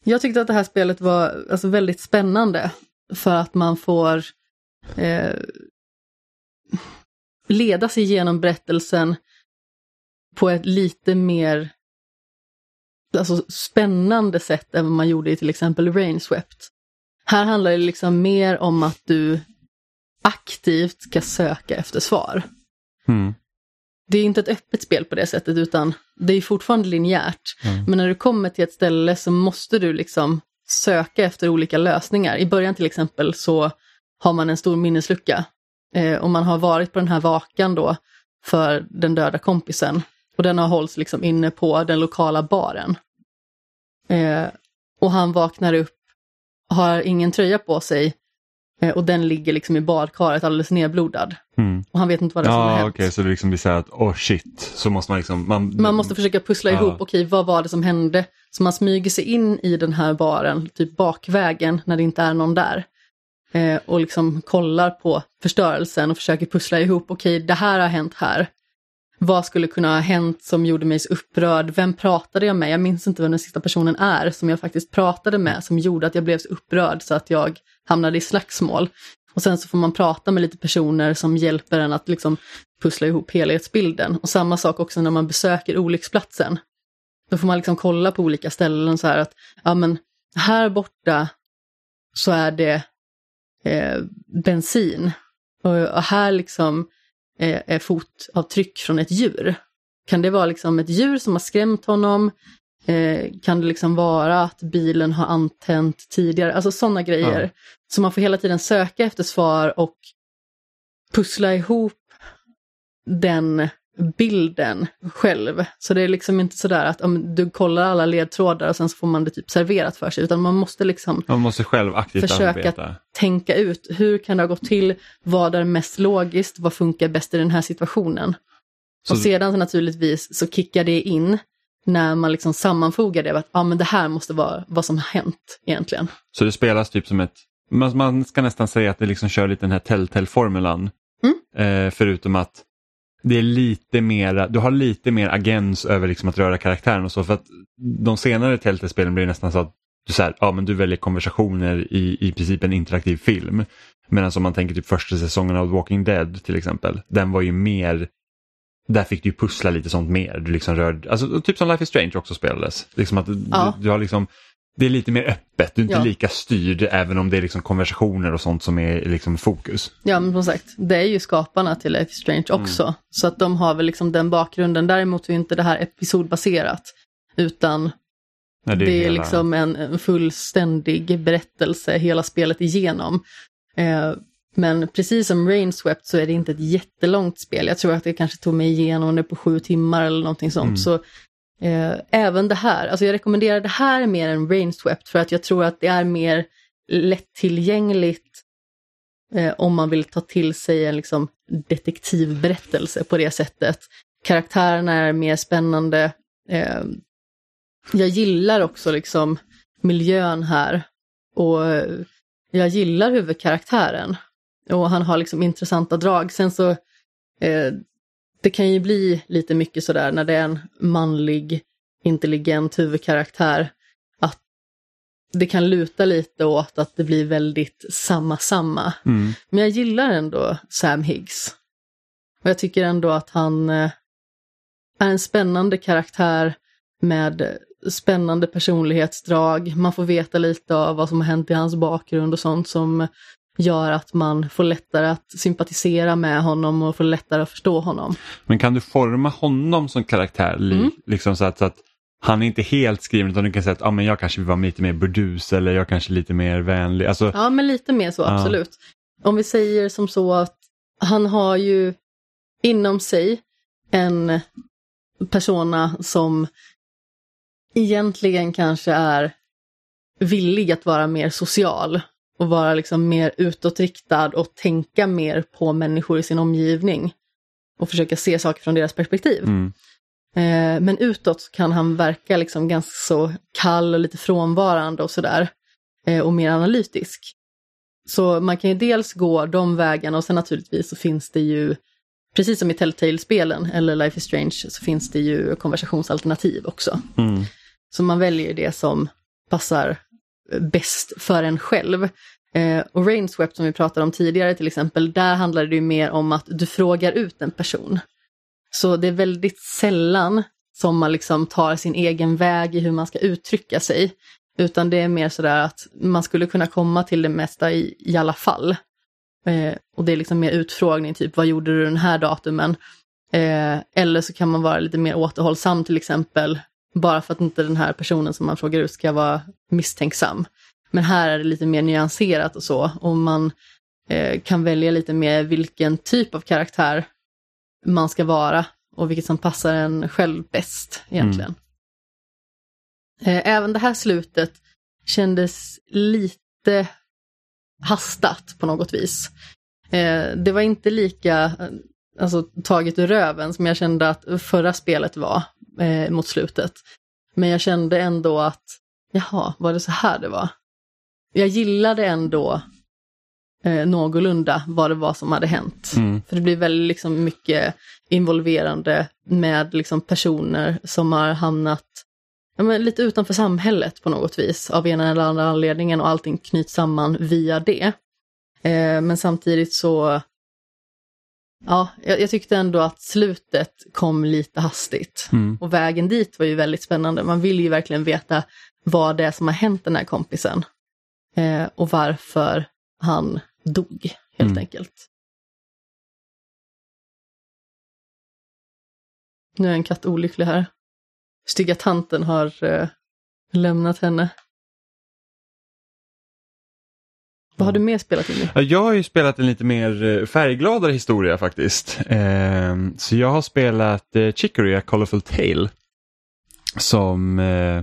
Jag tyckte att det här spelet var alltså, väldigt spännande. för att man får eh, leda sig igenom berättelsen på ett lite mer alltså, spännande sätt än vad man gjorde i till exempel Rainswept. Här handlar det liksom mer om att du aktivt ska söka efter svar. Mm. Det är inte ett öppet spel på det sättet utan det är fortfarande linjärt. Mm. Men när du kommer till ett ställe så måste du liksom söka efter olika lösningar. I början till exempel så har man en stor minneslucka. Eh, och man har varit på den här vakan då för den döda kompisen. Och den har hållits liksom inne på den lokala baren. Eh, och han vaknar upp, har ingen tröja på sig eh, och den ligger liksom i badkaret alldeles nedblodad. Mm. Och han vet inte vad det är som har Ja, hänt. okej, så det liksom blir så här att oh shit, så måste man liksom... Man, Man måste försöka pussla Ja. ihop, okej vad var det som hände? Så man smyger sig in i den här baren, typ bakvägen när det inte är någon där. Eh, och liksom kollar på förstörelsen och försöker pussla ihop, okej det här har hänt här. Vad skulle kunna ha hänt som gjorde mig så upprörd? Vem pratade jag med? Jag minns inte vem den sista personen är som jag faktiskt pratade med som gjorde att jag blev så upprörd så att jag hamnade i slagsmål. Och sen så får man prata med lite personer som hjälper en att liksom pussla ihop helhetsbilden. Och samma sak också när man besöker olycksplatsen. Då får man liksom kolla på olika ställen så här att, ja men här borta så är det eh, bensin. Och, och här liksom eh, är fotavtryck från ett djur. Kan det vara liksom ett djur som har skrämt honom? Eh, kan det liksom vara att bilen har antänt tidigare? Alltså sådana grejer. Ja. Så man får hela tiden söka efter svar och pussla ihop den bilden själv. Så det är liksom inte sådär att om du kollar alla ledtrådar och sen så får man det typ serverat för sig, utan man måste liksom Man måste själv aktivt Försöka arbeta. tänka ut hur kan det ha gått till, vad är mest logiskt, vad funkar bäst i den här situationen. Så- och sedan så naturligtvis så kickar det in när man liksom sammanfogar det, att ah, men det här måste vara vad som har hänt egentligen. Så det spelas typ som ett, man, man ska nästan säga att det liksom kör lite den här Telltale-formulan. Mm. Eh, förutom att det är lite mera, du har lite mer agens över liksom att röra karaktären och så. För att de senare Telltale-spelen blir nästan så att du, så här, ja, men du väljer konversationer i, i princip en interaktiv film. Medan om man tänker typ första säsongen av Walking Dead till exempel, den var ju mer där fick du pussla lite sånt mer. Du liksom rörde, alltså, typ som Life is Strange också spelades. Liksom att Ja. du, du har liksom, det är lite mer öppet, du är inte Ja. lika styrd även om det är liksom konversationer och sånt som är liksom fokus. Ja, men som sagt, det är ju skaparna till Life is Strange också. Så att de har väl liksom den bakgrunden. Däremot är inte det här episodbaserat. Utan Nej, det är, hela- liksom en, en fullständig berättelse hela spelet igenom. Eh, men precis som Rainswept så är det inte ett jättelångt spel. Jag tror att det kanske tog mig igenom det på sju timmar eller någonting sånt. Mm. Så eh, även det här, alltså jag rekommenderar det här mer än Rainswept för att jag tror att det är mer lättillgängligt eh, om man vill ta till sig en liksom, detektivberättelse på det sättet. Karaktärerna är mer spännande. Eh, jag gillar också liksom miljön här och eh, jag gillar huvudkaraktären. Och han har liksom intressanta drag. Sen så, eh, det kan ju bli lite mycket sådär när det är en manlig, intelligent huvudkaraktär, att det kan luta lite åt att det blir väldigt samma-samma. Mm. Men jag gillar ändå Sam Higgs. Och jag tycker ändå att han eh, är en spännande karaktär med spännande personlighetsdrag. Man får veta lite av vad som har hänt i hans bakgrund och sånt som gör att man får lättare att sympatisera med honom och får lättare att förstå honom. Men kan du forma honom som karaktär? Mm. liksom så att, så att han är inte helt skriven utan du kan säga att ah, men jag kanske vill vara lite mer burdus eller jag kanske är lite mer vänlig. Alltså, Ja, men lite mer så, Ja. absolut. Om vi säger som så att han har ju inom sig en persona som egentligen kanske är villig att vara mer social och vara liksom mer utåtriktad och tänka mer på människor i sin omgivning och försöka se saker från deras perspektiv. mm. Eh, men utåt kan han verka liksom ganska så kall och lite frånvarande och sådär. Eh, och mer analytisk. Så man kan ju dels gå de vägarna och sen naturligtvis så finns det ju, precis som i Telltale-spelen eller Life is Strange, så finns det ju konversationsalternativ också. Mm. Så man väljer det som passar bäst för en själv. Eh, och Rainswept som vi pratade om tidigare till exempel, där handlar det ju mer om att du frågar ut en person. Så det är väldigt sällan som man liksom tar sin egen väg i hur man ska uttrycka sig. Utan det är mer sådär att man skulle kunna komma till det mesta i, i alla fall. Eh, och det är liksom mer utfrågning, typ vad gjorde du den här datumen? Eh, eller så kan man vara lite mer återhållsam till exempel, bara för att inte den här personen som man frågar ut ska vara misstänksam. Men här är det lite mer nyanserat och så, och man eh, kan välja lite mer vilken typ av karaktär man ska vara och vilket som passar en själv bäst egentligen. Mm. Även det här slutet kändes lite hastat på något vis. Eh, det var inte lika alltså, taget ur röven som jag kände att förra spelet var eh, mot slutet. Men jag kände ändå att, jaha, var det så här det var? Jag gillade ändå eh, någorlunda vad det var som hade hänt. Mm. För det blir väldigt liksom, mycket involverande med liksom, personer som har hamnat ja, men lite utanför samhället på något vis av ena eller andra anledningen och allting knyts samman via det. Eh, men samtidigt så, ja, jag, jag, tyckte ändå att slutet kom lite hastigt. Mm. Och vägen dit var ju väldigt spännande. Man vill ju verkligen veta vad det är som har hänt den här kompisen. Eh, och varför han dog, helt mm. enkelt. Nu är en katt olycklig här. Stygga tanten har eh, lämnat henne. Vad har du mer spelat in i? Jag har ju spelat en lite mer eh, färggladare historia faktiskt. Eh, så jag har spelat eh, Chicory, A Colorful Tale. Som, eh,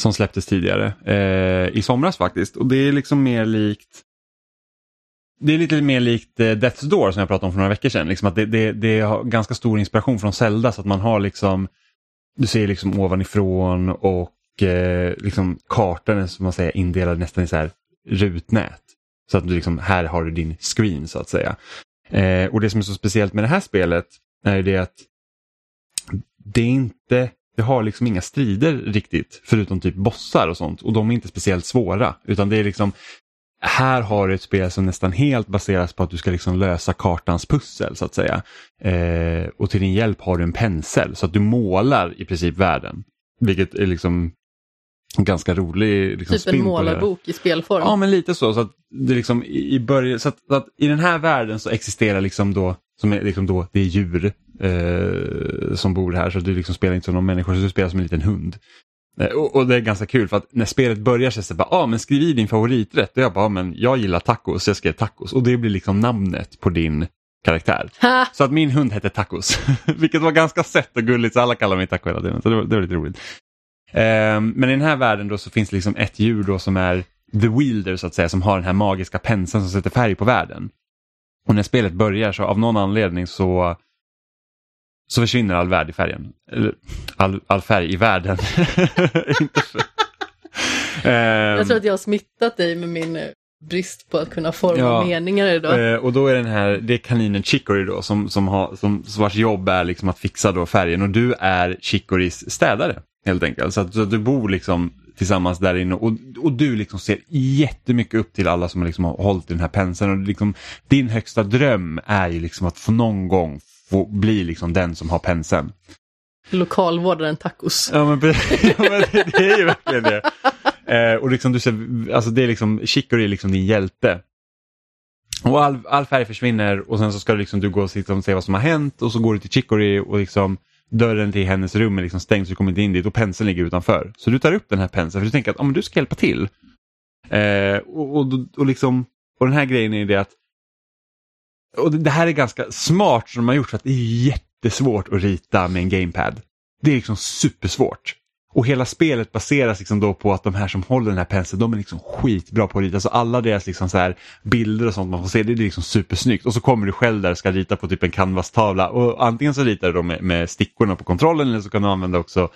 som släpptes tidigare i somras faktiskt. Och det är liksom mer likt det är lite mer likt Death's Door som jag pratade om för några veckor sedan. Liksom att det, det, det har ganska stor inspiration från Zelda så att man har liksom du ser liksom ovanifrån och eh, liksom kartan är som man säger indelad nästan i så här rutnät. Så att du liksom, här har du din screen så att säga. Eh, och det som är så speciellt med det här spelet är det att det är inte, det har liksom inga strider riktigt förutom typ bossar och sånt och de är inte speciellt svåra utan det är liksom här har du ett spel som nästan helt baseras på att du ska liksom lösa kartans pussel så att säga. Eh, och till din hjälp har du en pensel så att du målar i princip världen. Vilket är liksom ganska rolig liksom, Typ en målarbok i spelform. Ja men lite så. så att det liksom i, början, så att, så att, I den här världen så existerar liksom då, som är liksom då, det är djur eh, som bor här så du liksom spelar inte som någon människa, så du spelar som en liten hund. Eh, och, och, det är ganska kul för att när spelet börjar så är det bara, ah, men skriv i din favoriträtt. Och jag bara, ah, men jag gillar tacos, så jag skrev tacos. Och det blir liksom namnet på din karaktär. Ha. Så att min hund hette Tacos, vilket var ganska sött och gulligt så alla kallar mig Taco hela tiden. Så det var, det var lite roligt. Um, men i den här världen då så finns det liksom ett djur då som är the wielder så att säga, som har den här magiska penseln som sätter färg på världen. Och när spelet börjar så av någon anledning så så försvinner all värld i färgen. Eller, all, all färg i världen. jag tror att jag har smittat dig med min brist på att kunna forma ja, meningar idag. Eh, och då är den här, det är kaninen Chicory då som, som, har, som vars jobb är liksom att fixa då färgen och du är Chicorys städare helt enkelt. Så att, så att du bor liksom tillsammans där inne och, och du liksom ser jättemycket upp till alla som liksom har hållit i den här penseln. Och liksom, din högsta dröm är ju liksom att få någon gång få bli liksom den som har penseln. Lokalvårdaren tacos. Ja men, ja, men det, är ju verkligen det. Eh, och liksom du ser, alltså det är liksom, Chicory är liksom din hjälte. Och all, all färg försvinner och sen så ska du liksom, du gå och liksom, se vad som har hänt och så går du till Chicory och liksom dörren till hennes rum är liksom stängd så du kommer inte in dit och penseln ligger utanför. Så du tar upp den här penseln för du tänker att ah, men du ska hjälpa till. Eh, och, och, och, liksom, och den här grejen är det att och det här är ganska smart som de har gjort för att det är jättesvårt att rita med en gamepad. Det är liksom supersvårt. Och hela spelet baseras liksom då på att de här som håller den här penseln, de är liksom skitbra på att rita. Så alla deras liksom så här bilder och sånt man får se, det är liksom supersnyggt. Och så kommer du själv där och ska rita på typ en canvas-tavla. Och antingen så ritar du med, med stickorna på kontrollen eller så kan du använda också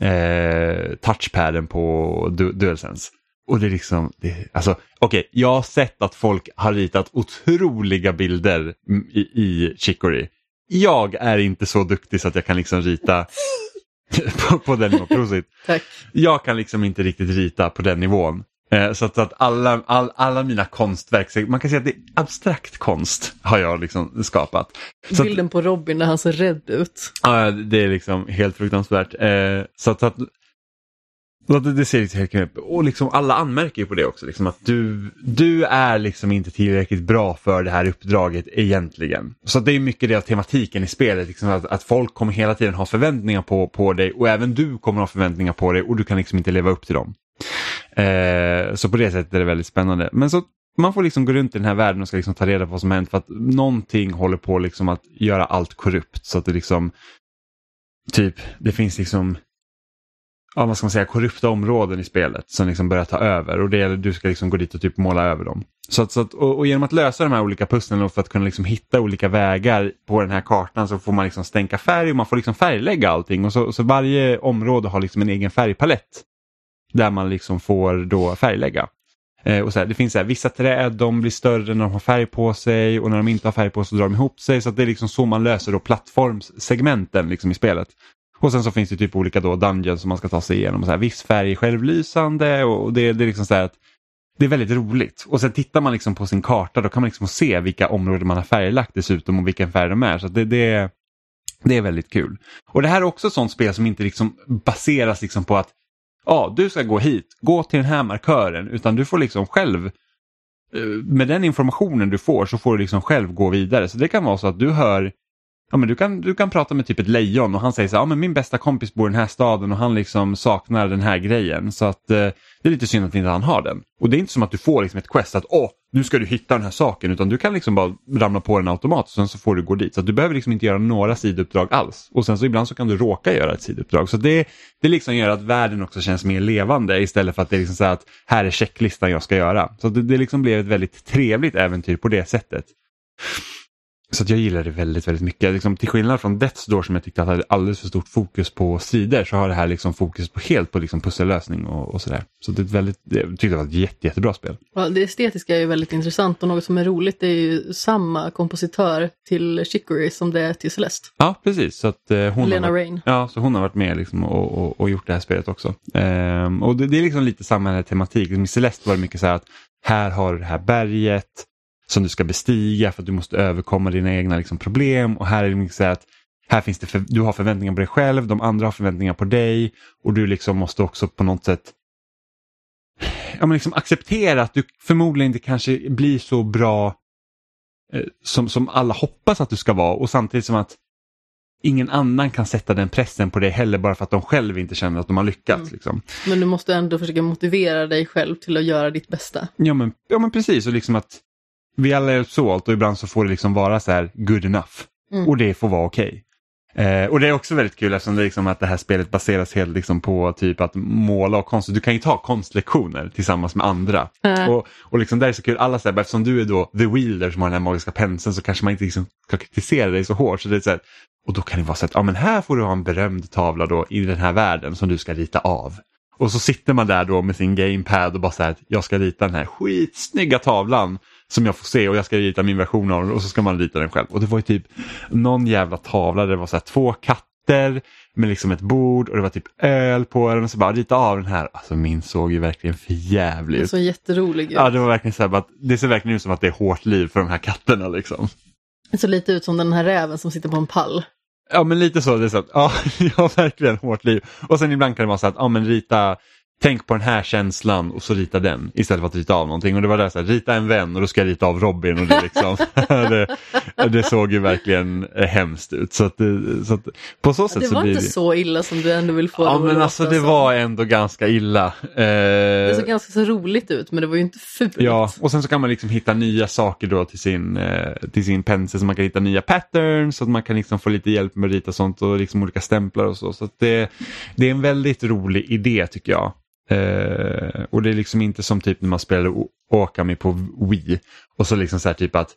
eh, touchpaden på du DualSense. Och det är liksom, det, alltså okej, okay, jag har sett att folk har ritat otroliga bilder mm, i, i Chicory. Jag är inte så duktig så att jag kan liksom rita på, på den nivån. Prosit. Tack. Jag kan liksom inte riktigt rita på den nivån. Eh, så att, att alla, all, alla mina konstverk, man kan säga att det är abstrakt konst har jag liksom skapat. Så Bilden att, på Robin när han ser rädd ut. Ja, det är liksom helt fruktansvärt. Eh, så att, att det, det ser lite helt knäppt Och liksom alla anmärker ju på det också. Liksom att du, du är liksom inte tillräckligt bra för det här uppdraget egentligen. Så det är mycket det av tematiken i spelet. Liksom att, att folk kommer hela tiden ha förväntningar på, på dig och även du kommer ha förväntningar på dig och du kan liksom inte leva upp till dem. Eh, så på det sättet är det väldigt spännande. Men så man får liksom gå runt i den här världen och ska liksom ta reda på vad som hänt för att någonting håller på liksom att göra allt korrupt. Så att det liksom typ, det finns liksom ja, vad ska man säga, korrupta områden i spelet som liksom börjar ta över och det, du ska liksom gå dit och typ måla över dem. Så att, så att, och, och, genom att lösa de här olika pusslen och för att kunna liksom hitta olika vägar på den här kartan så får man liksom stänka färg och man får liksom färglägga allting och så, så varje område har liksom en egen färgpalett där man liksom får då färglägga. Eh, och så här, det finns så här, vissa träd de blir större när de har färg på sig och när de inte har färg på sig så drar de ihop sig. Så det är liksom så man löser då plattformssegmenten liksom i spelet. Och sen så finns det typ olika då dungeons som man ska ta sig igenom. Så här, viss färg är självlysande och det, det är liksom så här att det är väldigt roligt. Och sen tittar man liksom på sin karta då kan man liksom se vilka områden man har färglagt dessutom och vilken färg de är. Så det, det, det är väldigt kul. Och det här är också ett sånt spel som inte liksom baseras liksom på att ja, du ska gå hit, gå till den här markören, utan du får liksom själv eh, med den informationen du får så får du liksom själv gå vidare. Så det kan vara så att du hör Ja, men du, kan, du kan prata med typ ett lejon och han säger så här, ja, men min bästa kompis bor i den här staden och han liksom saknar den här grejen. Så att eh, det är lite synd att inte han har den. Och det är inte som att du får liksom ett quest att åh, nu ska du hitta den här saken utan du kan liksom bara ramla på den automatiskt och sen så får du gå dit. Så du behöver liksom inte göra några sidouppdrag alls. Och sen så ibland så kan du råka göra ett sidouppdrag. Så det, det liksom gör att världen också känns mer levande istället för att det är liksom så att här är checklistan jag ska göra. Så det, det liksom blev ett väldigt trevligt äventyr på det sättet. Så att jag gillar det väldigt, väldigt mycket. Liksom, till skillnad från Death's Door som jag tyckte hade alldeles för stort fokus på strider så har det här liksom fokus på helt på liksom pussellösning och, och sådär. Så det är ett väldigt, jag tyckte det var ett jätte, jättebra spel. Ja, det estetiska är ju väldigt intressant och något som är roligt är ju samma kompositör till Chicory som det är till Celeste. Ja, precis. Så att, eh, hon Lena har varit, Rain. Ja, så hon har varit med liksom och, och, och gjort det här spelet också. Ehm, och det, det, är liksom lite samma tematik. Liksom I Celeste var det mycket så här att här har du det här berget som du ska bestiga för att du måste överkomma dina egna liksom, problem. Och här är det mycket så att här finns det för, du har förväntningar på dig själv, de andra har förväntningar på dig och du liksom måste också på något sätt ja, men liksom acceptera att du förmodligen inte kanske blir så bra eh, som, som alla hoppas att du ska vara och samtidigt som att ingen annan kan sätta den pressen på dig heller bara för att de själv inte känner att de har lyckats. Mm. Liksom. Men du måste ändå försöka motivera dig själv till att göra ditt bästa. Ja men, ja, men precis och liksom att vi alla hjälps åt och ibland så får det liksom vara så här good enough. Mm. Och det får vara okej. Okay. Eh, och det är också väldigt kul eftersom det, liksom att det här spelet baseras helt liksom på typ att måla och konst. Du kan ju ta konstlektioner tillsammans med andra. Mm. Och, och liksom där är så kul, alla säger eftersom du är då the wielder som har den här magiska penseln så kanske man inte liksom ska kritisera dig så hårt. Så det är så här, och då kan det vara så att ja, men här får du ha en berömd tavla då i den här världen som du ska rita av. Och så sitter man där då med sin gamepad och bara så här, jag ska rita den här skitsnygga tavlan som jag får se och jag ska rita min version av den och så ska man rita den själv. Och det var ju typ någon jävla tavla där det var så här två katter med liksom ett bord och det var typ öl på den och så bara rita av den här. Alltså min såg ju verkligen för jävligt ut. Så jätterolig ut. Ja det var verkligen så här, att det ser verkligen ut som att det är hårt liv för de här katterna liksom. Det ser lite ut som den här räven som sitter på en pall. Ja men lite så, det är så att, ja, ja verkligen hårt liv. Och sen ibland kan det vara så att, ja men rita tänk på den här känslan och så rita den istället för att rita av någonting. Och det var där så här, rita en vän och då ska jag rita av Robin. Och det, liksom, det, det, såg ju verkligen eh, hemskt ut. Så, att, så att, på så sätt det var så inte det... så illa som du ändå vill få Ja men alltså det var ändå ganska illa. Eh, det såg ganska så roligt ut men det var ju inte fult. Ja och sen så kan man liksom hitta nya saker då till sin, eh, till sin pensel så man kan hitta nya patterns så att man kan liksom få lite hjälp med att rita sånt och liksom olika stämplar och så. Så det, det är en väldigt rolig idé tycker jag. Eh, och det är liksom inte som typ när man spelade Okami på Wii och så liksom så här typ att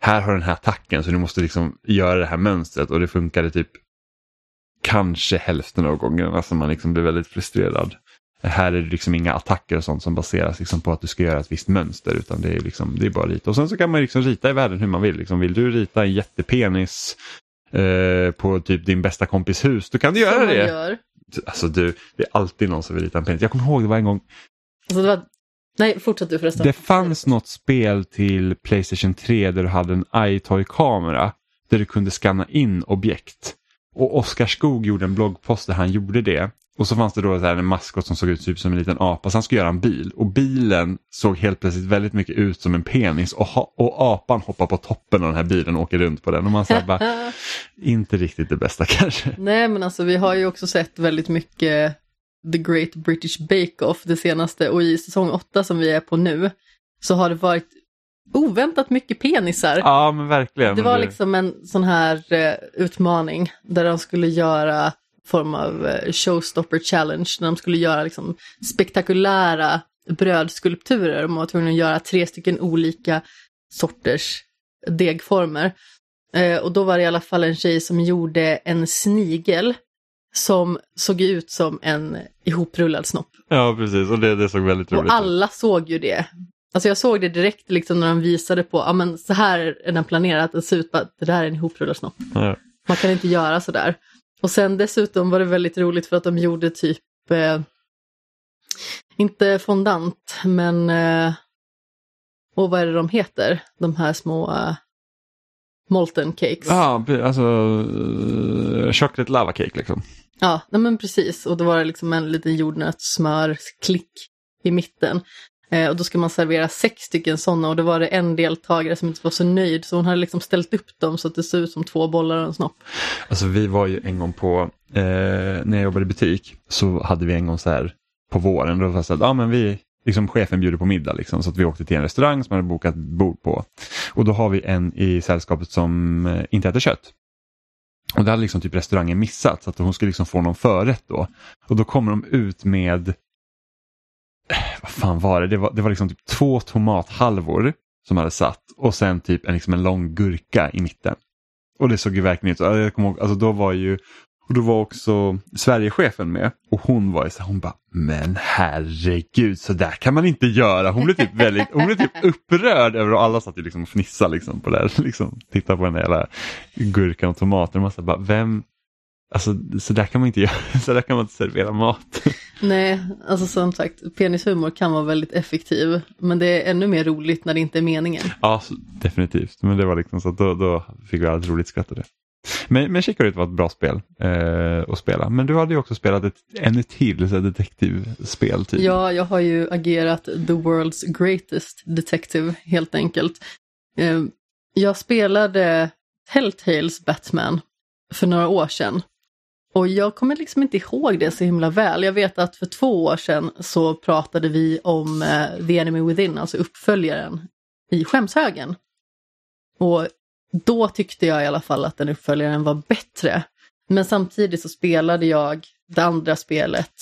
här har den här attacken så du måste liksom göra det här mönstret och det funkade typ kanske hälften av gången. Alltså man liksom blir väldigt frustrerad. Här är det liksom inga attacker och sånt som baseras liksom på att du ska göra ett visst mönster utan det är, liksom, det är bara rita. Och sen så kan man liksom rita i världen hur man vill. Liksom, vill du rita en jättepenis eh, på typ din bästa kompis hus, då kan du göra det. Gör. Alltså du, det är alltid någon som vill rita en penis. Jag kommer ihåg det var en gång. Alltså det var Nej, fortsätt du förresten. Det fanns något spel till Playstation 3 där du hade en iToy-kamera där du kunde scanna in objekt. Och Oskar Skog gjorde en bloggpost där han gjorde det. Och så fanns det då så här en maskot som såg ut typ som en liten apa, så han skulle göra en bil. Och bilen såg helt plötsligt väldigt mycket ut som en penis och, ha, och apan hoppar på toppen av den här bilen och åker runt på den. Och man säger bara, inte riktigt det bästa kanske. Nej, men alltså vi har ju också sett väldigt mycket The Great British Bake Off det senaste och i säsong 8 som vi är på nu så har det varit oväntat mycket penisar. Ja, men verkligen. Det var liksom en sån här eh, utmaning där de skulle göra form av eh, showstopper challenge, när de skulle göra liksom spektakulära brödskulpturer. De var tvungna att göra tre stycken olika sorters degformer. Eh, och då var det i alla fall en tjej som gjorde en snigel som såg ut som en ihoprullad snopp. Ja, precis. Och det, det såg väldigt roligt ut. Och alla såg ju det. Alltså jag såg det direkt liksom när de visade på, ja men så här är den planerad, att ser ut att det där är en ihoprullad snopp. Ja. Man kan inte göra sådär. Och sen dessutom var det väldigt roligt för att de gjorde typ, eh, inte fondant, men, eh, och vad är det de heter? De här små eh, molten cakes. Ja, alltså uh, chocolate lava cake liksom. Ja, nej men precis. Och då var det liksom en liten jordnötssmörklick i mitten. Eh, och då ska man servera sex stycken sådana och då var det en deltagare som inte var så nöjd så hon hade liksom ställt upp dem så att det såg ut som två bollar och en snopp. Alltså vi var ju en gång på, eh, när jag jobbade i butik så hade vi en gång så här på våren, då var det så att ja, men vi, liksom chefen bjuder på middag liksom, så att vi åkte till en restaurang som hade bokat bord på. Och då har vi en i sällskapet som eh, inte äter kött. Och det hade liksom typ restaurangen missat så att hon skulle liksom få någon förrätt då. Och då kommer de ut med, vad fan var det, det var, det var liksom typ två tomathalvor som hade satt och sen typ en, liksom en lång gurka i mitten. Och det såg ju verkligen ut så. Jag kommer ihåg, alltså då var ju och då var också Sverigechefen med och hon var ju så här, hon bara, men herregud så där kan man inte göra. Hon blev typ väldigt, hon blev typ upprörd över och alla satt ju liksom och fnissade liksom på det här, liksom titta på den där jävla gurkan och tomaten. Och man så bara, vem, alltså så där kan man inte göra, så där kan man inte servera mat. Nej, alltså som sagt, penishumor kan vara väldigt effektiv. Men det är ännu mer roligt när det inte är meningen. Ja, så, definitivt. Men det var liksom så att då, då fick vi alldeles roligt skratta det. Men, men Chicory var ett bra spel eh, att spela. Men du hade ju också spelat ett ännu till så detektivspel. Typ. Ja, jag har ju agerat the world's greatest detective helt enkelt. Eh, jag spelade Telltales Batman för några år sedan. Och jag kommer liksom inte ihåg det så himla väl. Jag vet att för två år sedan så pratade vi om eh, The Enemy Within, alltså uppföljaren i skämshögen. Och då tyckte jag i alla fall att den uppföljaren var bättre. Men samtidigt så spelade jag det andra spelet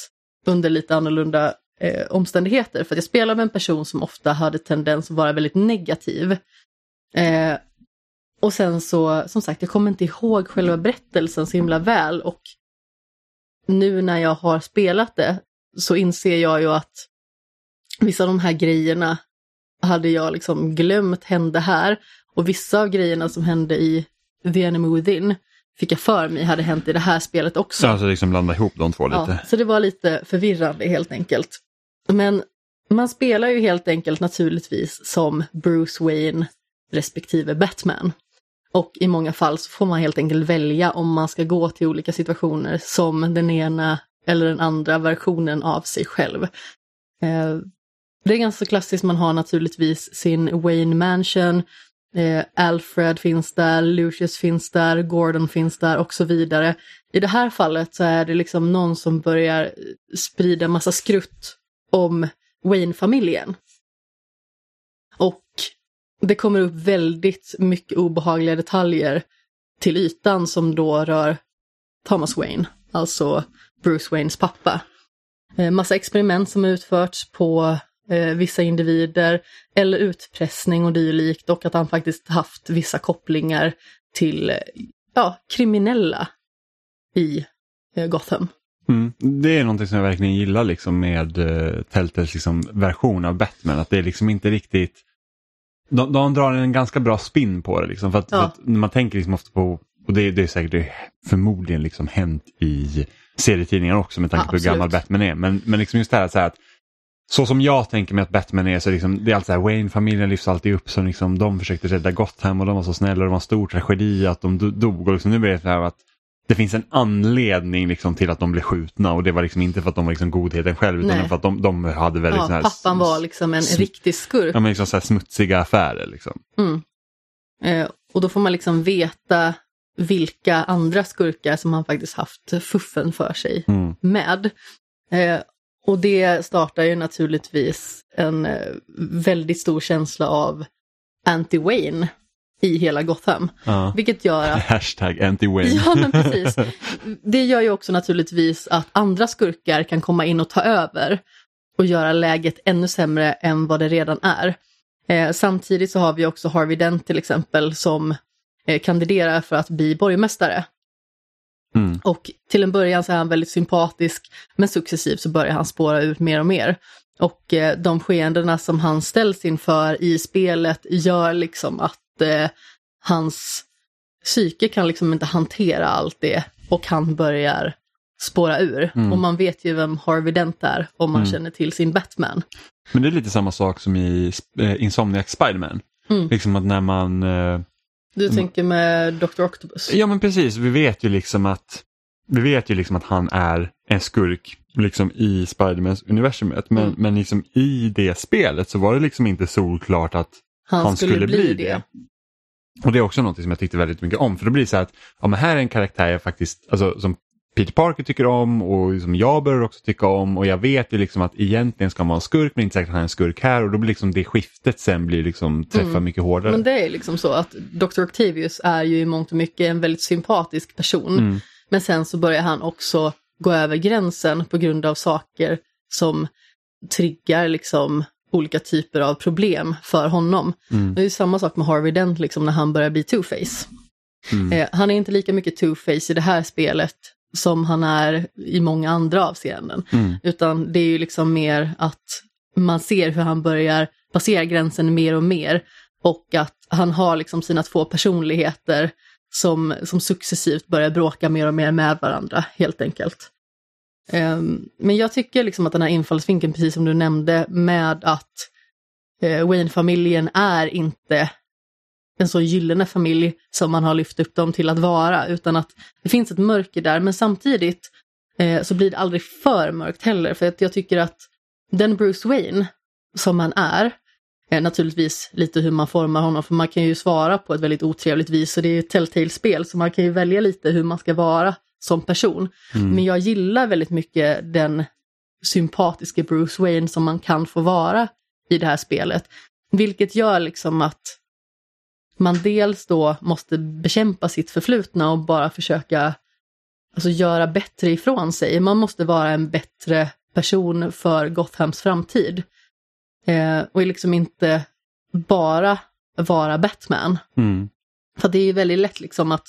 under lite annorlunda eh, omständigheter. För att jag spelade med en person som ofta hade tendens att vara väldigt negativ. Eh, och sen så, som sagt, jag kommer inte ihåg själva berättelsen så himla väl. Och nu när jag har spelat det så inser jag ju att vissa av de här grejerna hade jag liksom glömt hände här. Och vissa av grejerna som hände i The Enemy Within fick jag för mig hade hänt i det här spelet också. Så alltså liksom blanda ihop de två lite. Ja, så det var lite förvirrande helt enkelt. Men man spelar ju helt enkelt naturligtvis som Bruce Wayne respektive Batman. Och i många fall så får man helt enkelt välja om man ska gå till olika situationer som den ena eller den andra versionen av sig själv. Eh, det är ganska klassiskt, man har naturligtvis sin Wayne Mansion, eh, Alfred finns där, Lucius finns där, Gordon finns där och så vidare. I det här fallet så är det liksom någon som börjar sprida massa skrutt om Wayne-familjen. Det kommer upp väldigt mycket obehagliga detaljer till ytan som då rör Thomas Wayne, alltså Bruce Waynes pappa. Eh, massa experiment som utförts på eh, vissa individer eller utpressning och dylikt och att han faktiskt haft vissa kopplingar till eh, ja, kriminella i Gotham. Mm. Det är någonting som jag verkligen gillar liksom med uh, Telltales liksom, version av Batman. Att det är liksom inte riktigt... De, de drar en ganska bra spin på det. Liksom, för, att, Ja. för att man tänker liksom ofta på, och det, det är säkert det är förmodligen liksom hänt i serietidningar också med tanke Ja, på hur gammal. Batman är. Men, men liksom just det här, så här att så som jag tänker mig att Batman är så liksom, det är alltid så här, Wayne-familjen lyfts alltid upp som liksom, de försökte rädda Gotham och de var så snälla och det var en stor tragedi att de dog och liksom, nu blir det så här att det finns en anledning liksom till att de blev skjutna och det var liksom inte för att de var liksom godheten själv utan Nej. för att de, de hade väldigt Ja, här, pappan var liksom en riktig skurk. ja, men liksom så smutsiga affärer. Liksom. Mm. Eh, och då får man liksom veta vilka andra skurkar som han faktiskt haft fuffen för sig Mm. med. Eh, och det startar ju naturligtvis en eh, väldigt stor känsla av anti-Wayne i hela Gotham. Ja. Vilket gör att Hashtag anti-Wayne. Ja, men precis. Det gör ju också naturligtvis att andra skurkar kan komma in och ta över och göra läget ännu sämre än vad det redan är. Eh, samtidigt så har vi också Harvey Dent till exempel som eh, kandiderar för att bli borgmästare. Mm. Och till en början så är han väldigt sympatisk, men successivt så börjar han spåra ut mer och mer. Och eh, de skeendena som han ställs inför i spelet gör liksom att eh, hans psyke kan liksom inte hantera allt det och han börjar spåra ur. Mm. Och man vet ju vem Harvey Dent är om man Mm. känner till sin Batman. Men det är lite samma sak som i eh, Insomniac Spiderman. Mm. Liksom att när man... Eh, Du tänker med Dr. Octopus? ja men precis, vi vet ju liksom att vi vet ju liksom att han är en skurk liksom i Spidermans universumet. Men, Mm. men liksom i det spelet så var det liksom inte solklart att han, skulle, bli det. Och det är också något som jag tyckte väldigt mycket om. För då blir det så här att ja, men här är en karaktär jag faktiskt, alltså, som Peter Parker tycker om och som jag bör också tycka om. Och jag vet ju liksom att egentligen ska man vara skurk men inte säkert att han är en skurk här. Och då blir liksom det skiftet sen blir liksom träffa Mm. mycket hårdare. Men det är liksom så att Dr. Octavius är ju i mångt och mycket en väldigt sympatisk person. Mm. Men sen så börjar han också gå över gränsen på grund av saker som triggar liksom olika typer av problem för honom. Mm. Det är samma sak med Harvey Dent liksom när han börjar bli Two-Face. Mm. Eh, han är inte lika mycket Two-Face i det här spelet som han är i många andra avseenden. Mm. Utan det är ju liksom mer att man ser hur han börjar passera gränsen mer och mer. Och att han har liksom sina två personligheter som, som successivt börjar bråka mer och mer med varandra helt enkelt. Ehm, men jag tycker liksom att den här infallsvinkeln, precis som du nämnde, med att uh, Wayne-familjen är inte en så gyllene familj som man har lyft upp dem till att vara, utan att det finns ett mörker där, men samtidigt eh, så blir det aldrig för mörkt heller, för att jag tycker att den Bruce Wayne som han är, naturligtvis lite hur man formar honom, för man kan ju svara på ett väldigt otrevligt vis, och det är ju ett Telltale-spel, så man kan ju välja lite hur man ska vara som person. Mm. Men jag gillar väldigt mycket den sympatiska Bruce Wayne som man kan få vara i det här spelet. Vilket gör liksom att man dels då måste bekämpa sitt förflutna och bara försöka alltså, göra bättre ifrån sig. Man måste vara en bättre person för Gothams framtid. Eh, och liksom inte bara vara Batman. Mm. För det är ju väldigt lätt liksom att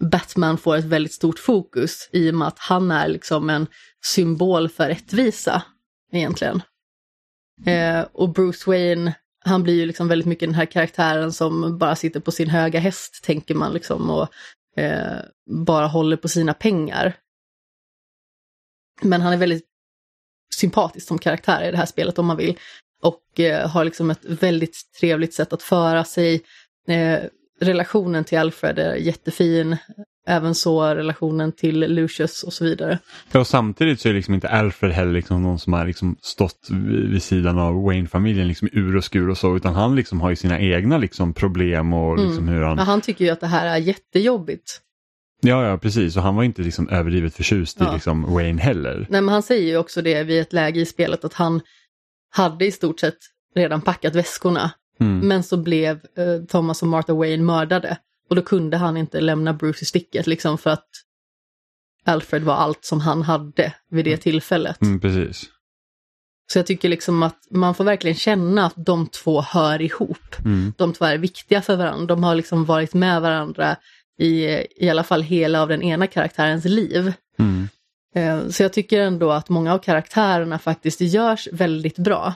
Batman får ett väldigt stort fokus i och med att han är liksom en symbol för rättvisa egentligen. Eh, och Bruce Wayne, han blir ju liksom väldigt mycket den här karaktären som bara sitter på sin höga häst, tänker man liksom, och eh, bara håller på sina pengar. Men han är väldigt sympatisk som karaktär i det här spelet om man vill. Och eh, har liksom ett väldigt trevligt sätt att föra sig. Eh, Relationen till Alfred är jättefin. Även så relationen till Lucius och så vidare. Ja, och samtidigt så är liksom inte Alfred heller liksom någon som har liksom stått vid sidan av Wayne-familjen liksom i ur och skur och så utan han liksom har ju sina egna liksom problem och liksom hur han... Mm. Ja, han tycker ju att det här är jättejobbigt. Ja, ja precis och han var inte liksom överdrivet förtjust i Ja. liksom Wayne heller. Nej, men han säger ju också det vid ett läge i spelet att han hade i stort sett redan packat väskorna. Mm. Men så blev eh, Thomas och Martha Wayne mördade. Och då kunde han inte lämna Bruce i sticket liksom för att Alfred var allt som han hade vid det tillfället. Mm, precis. Så jag tycker liksom att man får verkligen känna att de två hör ihop. Mm. De två är viktiga för varandra. De har liksom varit med varandra i i alla fall hela av den ena karaktärens liv. Mm. Eh, Så jag tycker ändå att många av karaktärerna faktiskt görs väldigt bra.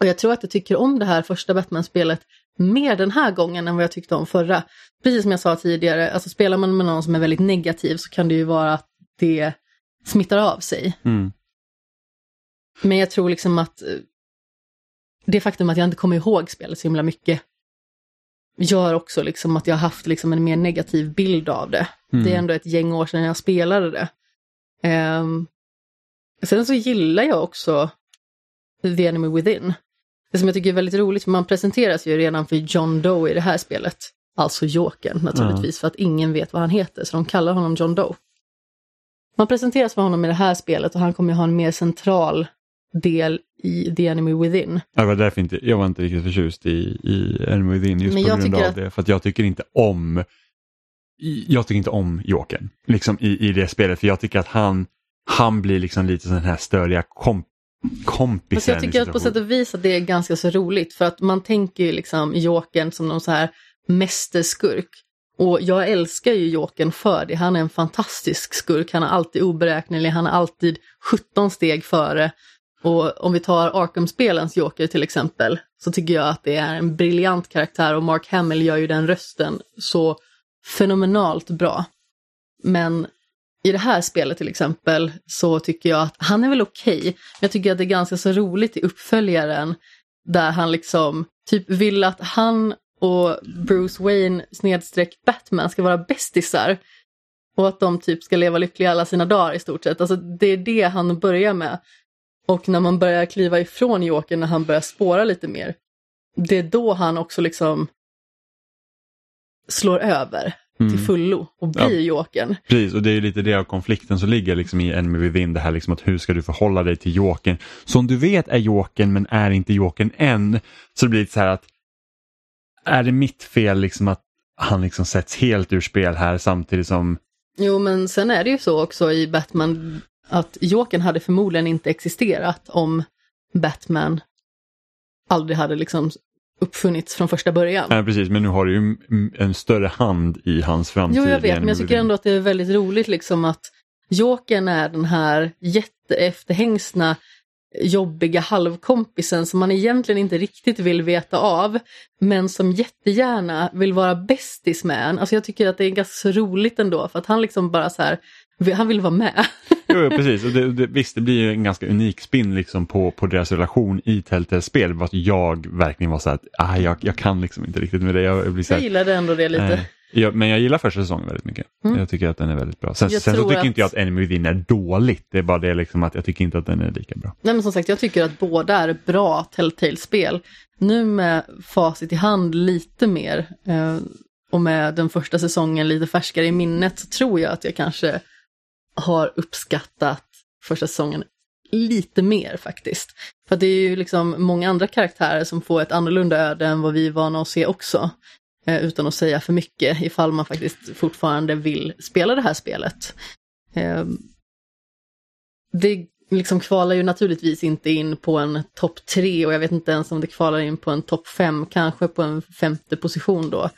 Och jag tror att jag tycker om det här första Batman-spelet mer den här gången än vad jag tyckte om förra. Precis som jag sa tidigare, alltså spelar man med någon som är väldigt negativ så kan det ju vara att det smittar av sig. Mm. Men jag tror liksom att eh, det faktum att jag inte kommer ihåg spelet så himla mycket gör också liksom att jag har haft liksom en mer negativ bild av det. Mm. Det är ändå ett gäng år sedan jag spelade det. Ehm, sen så gillar jag också The Enemy Within. Det som jag tycker är väldigt roligt, för man presenteras ju redan för John Doe i det här spelet. Alltså Jokern naturligtvis, för att ingen vet vad han heter, så de kallar honom John Doe. Man presenteras för honom i det här spelet och han kommer ju ha en mer central del i The Enemy Within. Jag var därför inte, jag var inte riktigt förtjust i, i Enemy Within just Men på grund av att- det. För att jag tycker inte om jag tycker inte om Jokern liksom i, i det spelet för jag tycker att han, han blir liksom lite sån här störiga komp kompisen. Fast jag tycker att på sätt och vis att det är ganska så roligt för att man tänker ju liksom Jokern som någon så här mästerskurk. Och jag älskar ju Jokern för det. Han är en fantastisk skurk. Han är alltid oberäknelig. Han är alltid 17 steg före. Och om vi tar Arkham-spelens Joker till exempel så tycker jag att det är en briljant karaktär och Mark Hamill gör ju den rösten så fenomenalt bra. Men i det här spelet till exempel så tycker jag att han är väl okej, men jag tycker att det är ganska så roligt i uppföljaren där han liksom typ vill att han och Bruce Wayne snedstreck Batman ska vara bästisar. Och att de typ ska leva lyckliga alla sina dagar i stort sett. Alltså det är det han börjar med. Och när man börjar kliva ifrån Joker när han börjar spåra lite mer, det är då han också liksom slår över Mm. till fullo och blir Ja. Jokern. Precis, och det är ju lite det av konflikten som ligger liksom i Enemy Within, det här liksom att hur ska du förhålla dig till Jokern som du vet är Jokern men är inte Jokern än. Så det blir lite så här att är det mitt fel liksom att han liksom sätts helt ur spel här samtidigt som Jo, men sen är det ju så också i Batman att Jokern hade förmodligen inte existerat om Batman aldrig hade liksom uppfunnits från första början. Nej precis, men nu har du ju en större hand i hans framtid. Jo, jag vet, men jag tycker ändå att det är väldigt roligt liksom att Jokern är den här jätteefterhängsna jobbiga halvkompisen som man egentligen inte riktigt vill veta av, men som jättegärna vill vara bästis med en. Alltså jag tycker att det är ganska så roligt ändå, för att han liksom bara så här, han vill vara med. Jo, jo, precis. Och det, det, visst, det blir ju en ganska unik spin liksom på, på deras relation i Telltale-spel. Att jag verkligen var så här att ah, jag, jag kan liksom inte riktigt med det. Jag, jag blir så Jag gillade ändå det lite. eh, jag, men jag gillar första säsongen väldigt mycket. Mm. Jag tycker att den är väldigt bra. Sen, sen så tycker att- inte jag att Enemy Within är dåligt. Det är bara det liksom att jag tycker inte att den är lika bra. Nej men som sagt, jag tycker att båda är bra Telltale-spel. Nu med facit i hand lite mer eh, och med den första säsongen lite färskare i minnet så tror jag att jag kanske har uppskattat första säsongen lite mer faktiskt. För det är ju liksom många andra karaktärer som får ett annorlunda öde än vad vi är vana att se också. Eh, utan att säga för mycket ifall man faktiskt fortfarande vill spela det här spelet. Eh, det liksom kvalar ju naturligtvis inte in på en topp tre och jag vet inte ens om det kvalar in på en topp fem, kanske på en femte position då.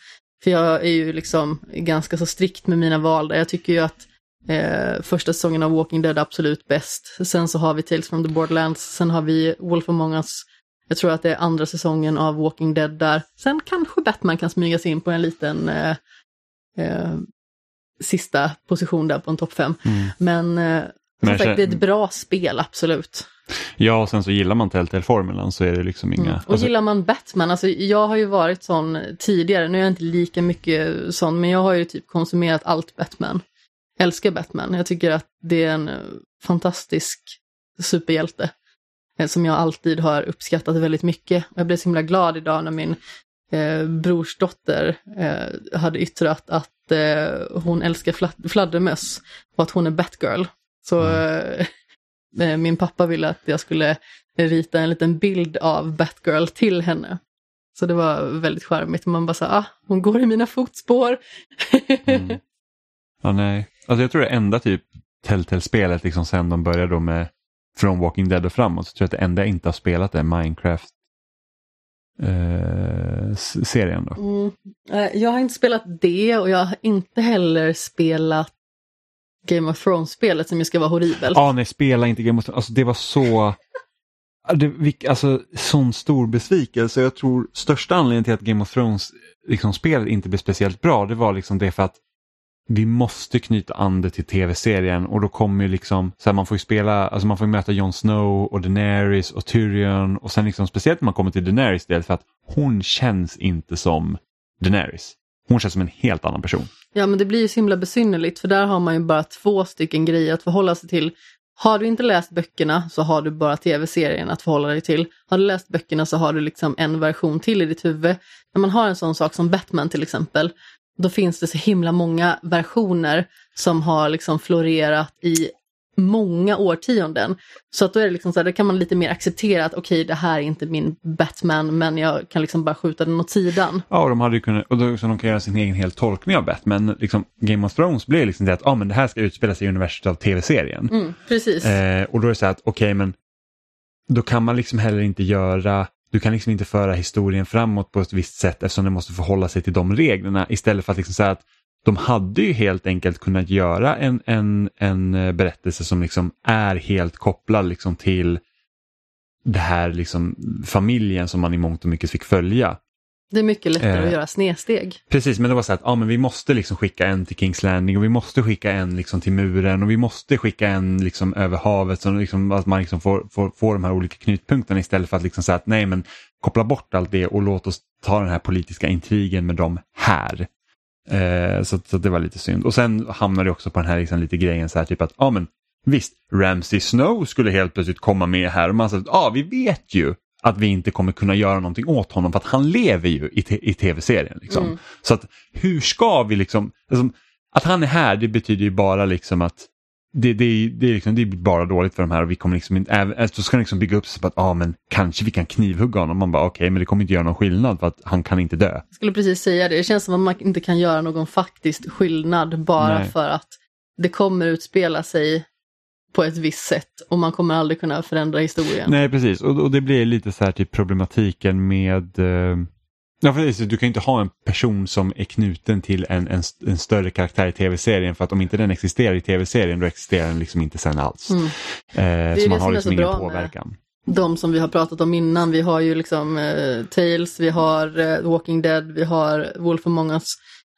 För jag är ju liksom ganska så strikt med mina val där. Jag tycker ju att eh, första säsongen av Walking Dead är absolut bäst. Sen så har vi Tales from the Borderlands, sen har vi Wolf Among Us. Jag tror att det är andra säsongen av Walking Dead där. Sen kanske Batman kan smyga sig in på en liten eh, eh, sista position där på en topp fem. Men eh, som sagt, känner- det är ett bra spel, absolut. Ja, och sen så gillar man Telltale-formulan så är det liksom inga... Mm. Och alltså, gillar man Batman, alltså jag har ju varit sån tidigare, nu är jag inte lika mycket sån, men jag har ju typ konsumerat allt Batman. Älskar Batman, jag tycker att det är en eh, fantastisk superhjälte. eh, Som jag alltid har uppskattat väldigt mycket. Jag blev så himla glad idag när min eh, brorsdotter eh, hade yttrat att eh, hon älskar fla- fladdermöss och att hon är Batgirl. Så eh, eh, min pappa ville att jag skulle rita en liten bild av Batgirl till henne. Så det var väldigt charmigt. Man bara sa, ah, hon går i mina fotspår. Mm. Ja, nej. Alltså jag tror det enda typ Telltale-spelet liksom sen de började då med från Walking Dead och framåt så tror jag att det enda jag inte har spelat är Minecraft eh, serien då. Mm. Eh, Jag har inte spelat det och jag har inte heller spelat Game of Thrones-spelet som ju ska vara horribelt. Ja, nej, spela inte Game of Thrones. Alltså det var så... Ja, Det, alltså, sån stor besvikelse. Jag tror största anledningen till att Game of Thrones liksom, spelet inte blev speciellt bra, det var liksom det för att vi måste knyta an det till tv-serien och då kommer ju liksom, så här, man får ju spela, alltså man får ju möta Jon Snow och Daenerys och Tyrion och sen liksom speciellt när man kommer till Daenerys del för att hon känns inte som Daenerys. Hon känns som en helt annan person. Ja men det blir ju så himla besynnerligt för där har man ju bara två stycken grejer att förhålla sig till. Har du inte läst böckerna så har du bara tv-serien att förhålla dig till. Har du läst böckerna så har du liksom en version till i ditt huvud. När man har en sån sak som Batman till exempel, då finns det så himla många versioner som har liksom florerat i många årtionden. Så att då är det liksom så här, kan man lite mer acceptera att okej, okay, det här är inte min Batman, men jag kan liksom bara skjuta den åt sidan. Ja, och de hade ju kunnat, och då, så de kan göra sin egen helt tolkning av Batman. Liksom, Game of Thrones blir liksom det att ah, men det här ska utspela sig i universet av tv-serien. Mm, precis. Eh, och då är det så här att okej, okay, men då kan man liksom heller inte göra du kan liksom inte föra historien framåt på ett visst sätt eftersom den måste förhålla sig till de reglerna istället för att liksom säga att de hade ju helt enkelt kunnat göra en, en, en eh, berättelse som liksom är helt kopplad liksom till det här liksom familjen som man i mångt och mycket fick följa. Det är mycket lättare eh, att göra snedsteg. Precis, men det var så att ja, men vi måste liksom skicka en till Kings Landing och vi måste skicka en liksom till muren och vi måste skicka en liksom över havet så liksom, att man liksom får, får, får de här olika knutpunkterna istället för att liksom säga att nej men koppla bort allt det och låt oss ta den här politiska intrigen med dem här. Eh, så, så det var lite synd. Och sen hamnade det också på den här liksom lite grejen så här typ att ja men visst, Ramsey Snow skulle helt plötsligt komma med här och man sa att ja vi vet ju att vi inte kommer kunna göra någonting åt honom för att han lever ju i, i tv-serien. Liksom. Mm. Så att hur ska vi liksom, liksom, att han är här det betyder ju bara liksom att det, det, det, är liksom, det blir bara dåligt för de här och vi kommer liksom inte, även, så ska liksom bygga upp sig på att ah, men kanske vi kan knivhugga honom. Man bara okej okay, men det kommer inte göra någon skillnad för att han kan inte dö. Jag skulle precis säga det, det känns som att man inte kan göra någon faktisk skillnad bara Nej. för att det kommer utspela sig på ett visst sätt och man kommer aldrig kunna förändra historien. Nej precis och, och det blir lite så här typ problematiken med eh... Ja, för du kan inte ha en person som är knuten till en, en, en större karaktär i tv-serien för att om inte den existerar i tv-serien då existerar den liksom inte sen alls. Mm. Eh, så man har liksom ingen påverkan. De som vi har pratat om innan, vi har ju liksom eh, Tales, vi har eh, Walking Dead, vi har Wolf Among Us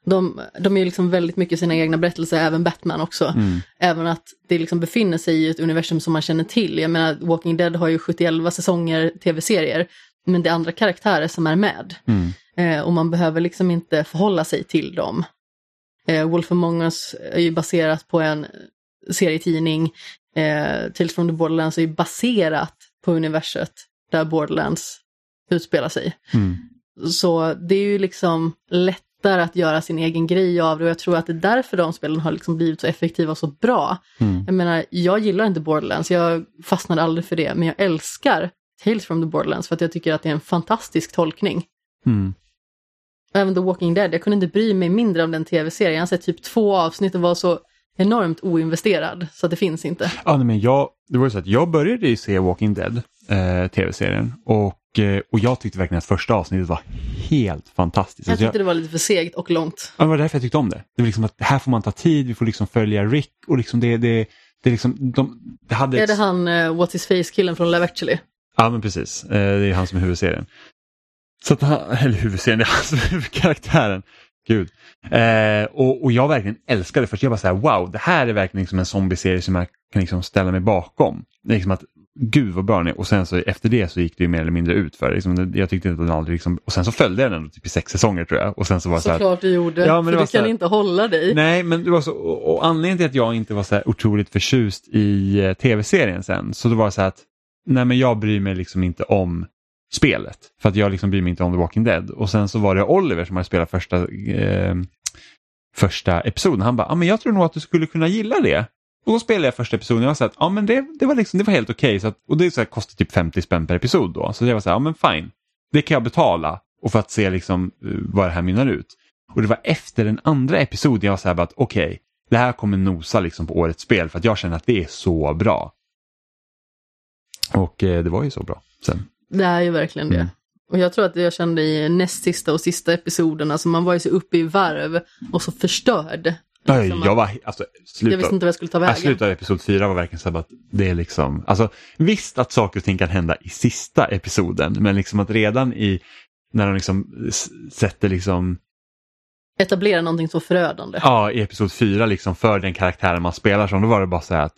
de, de är liksom väldigt mycket sina egna berättelser, även Batman också. Mm. Även att det liksom befinner sig i ett universum som man känner till. Jag menar, Walking Dead har ju 71 säsonger tv-serier, men det är andra karaktärer som är med. Mm. Eh, och man behöver liksom inte förhålla sig till dem. Eh, Wolf Among Us är ju baserat på en serietidning. Eh, Tales from the Borderlands är ju baserat på universet där Borderlands utspelar sig. Mm. Så det är ju liksom lätt lättare att göra sin egen grej av det och jag tror att det är därför de spelen har liksom blivit så effektiva och så bra. Mm. Jag menar, jag gillar inte Borderlands, jag fastnade aldrig för det, men jag älskar Tales from the Borderlands för att jag tycker att det är en fantastisk tolkning. Mm. Även The Walking Dead, jag kunde inte bry mig mindre om den tv-serien. Jag har sett typ två avsnitt och var så enormt oinvesterad så det finns inte. Ja, men jag, det var så att jag började ju se Walking Dead, eh, tv-serien, och Eh, och jag tyckte verkligen att första avsnittet var helt fantastiskt. Jag alltså tyckte jag, det var lite för segt och långt. Ja, det var därför jag tyckte om det. Det var liksom att här får man ta tid, vi får liksom följa Rick och liksom det, det, det liksom, de, det hade... Är det han, uh, What's His Face-killen från Love actually? Ja, men precis. Uh, det är han som är huvudserien. Så att han, eller huvudserien, det är han som är huvudkaraktären. Gud. Eh, och, och jag verkligen älskade det först. Jag bara så här, wow, det här är verkligen liksom en zombie-serie som jag kan liksom ställa mig bakom. Liksom att gud vad bra den är och sen så efter det så gick det ju mer eller mindre ut för liksom, jag tyckte inte att den aldrig liksom, och sen så följde den ändå typ i sex säsonger tror jag. Och sen så var så Såklart du gjorde, ja, men för du kan här, inte hålla dig. Nej, men det var så, och, och anledningen till att jag inte var så här otroligt förtjust i eh, tv-serien sen, så det var så här att, nej men jag bryr mig liksom inte om spelet. För att jag liksom bryr mig inte om The Walking Dead. Och sen så var det Oliver som hade spelat första, eh, första episoden. Han bara, ah, men jag tror nog att du skulle kunna gilla det. Och då spelade jag första episoden och jag var så att, ja men det, det, var, liksom, det var helt okej. Okay, och det så här, kostar typ 50 spänn per episod då. Så jag var så här, ja men fine. Det kan jag betala och för att se liksom uh, vad det här mynnar ut. Och det var efter den andra episoden jag var så här att okej, okay, det här kommer nosa liksom på årets spel för att jag känner att det är så bra. Och eh, det var ju så bra sen. Det är ju verkligen det. Mm. Och jag tror att jag kände i näst sista och sista episoden, alltså man var ju så uppe i varv och så förstörd Nej, jag var, alltså, sluta, jag visste inte vad jag skulle ta vägen. Jag slutade episod fyra var verkligen så att det är liksom, alltså visst att saker och ting kan hända i sista episoden, men liksom att redan i, när de liksom sätter liksom etablera någonting så förödande. Ja, i episod 4 liksom för den karaktären man spelar som, då var det bara så här att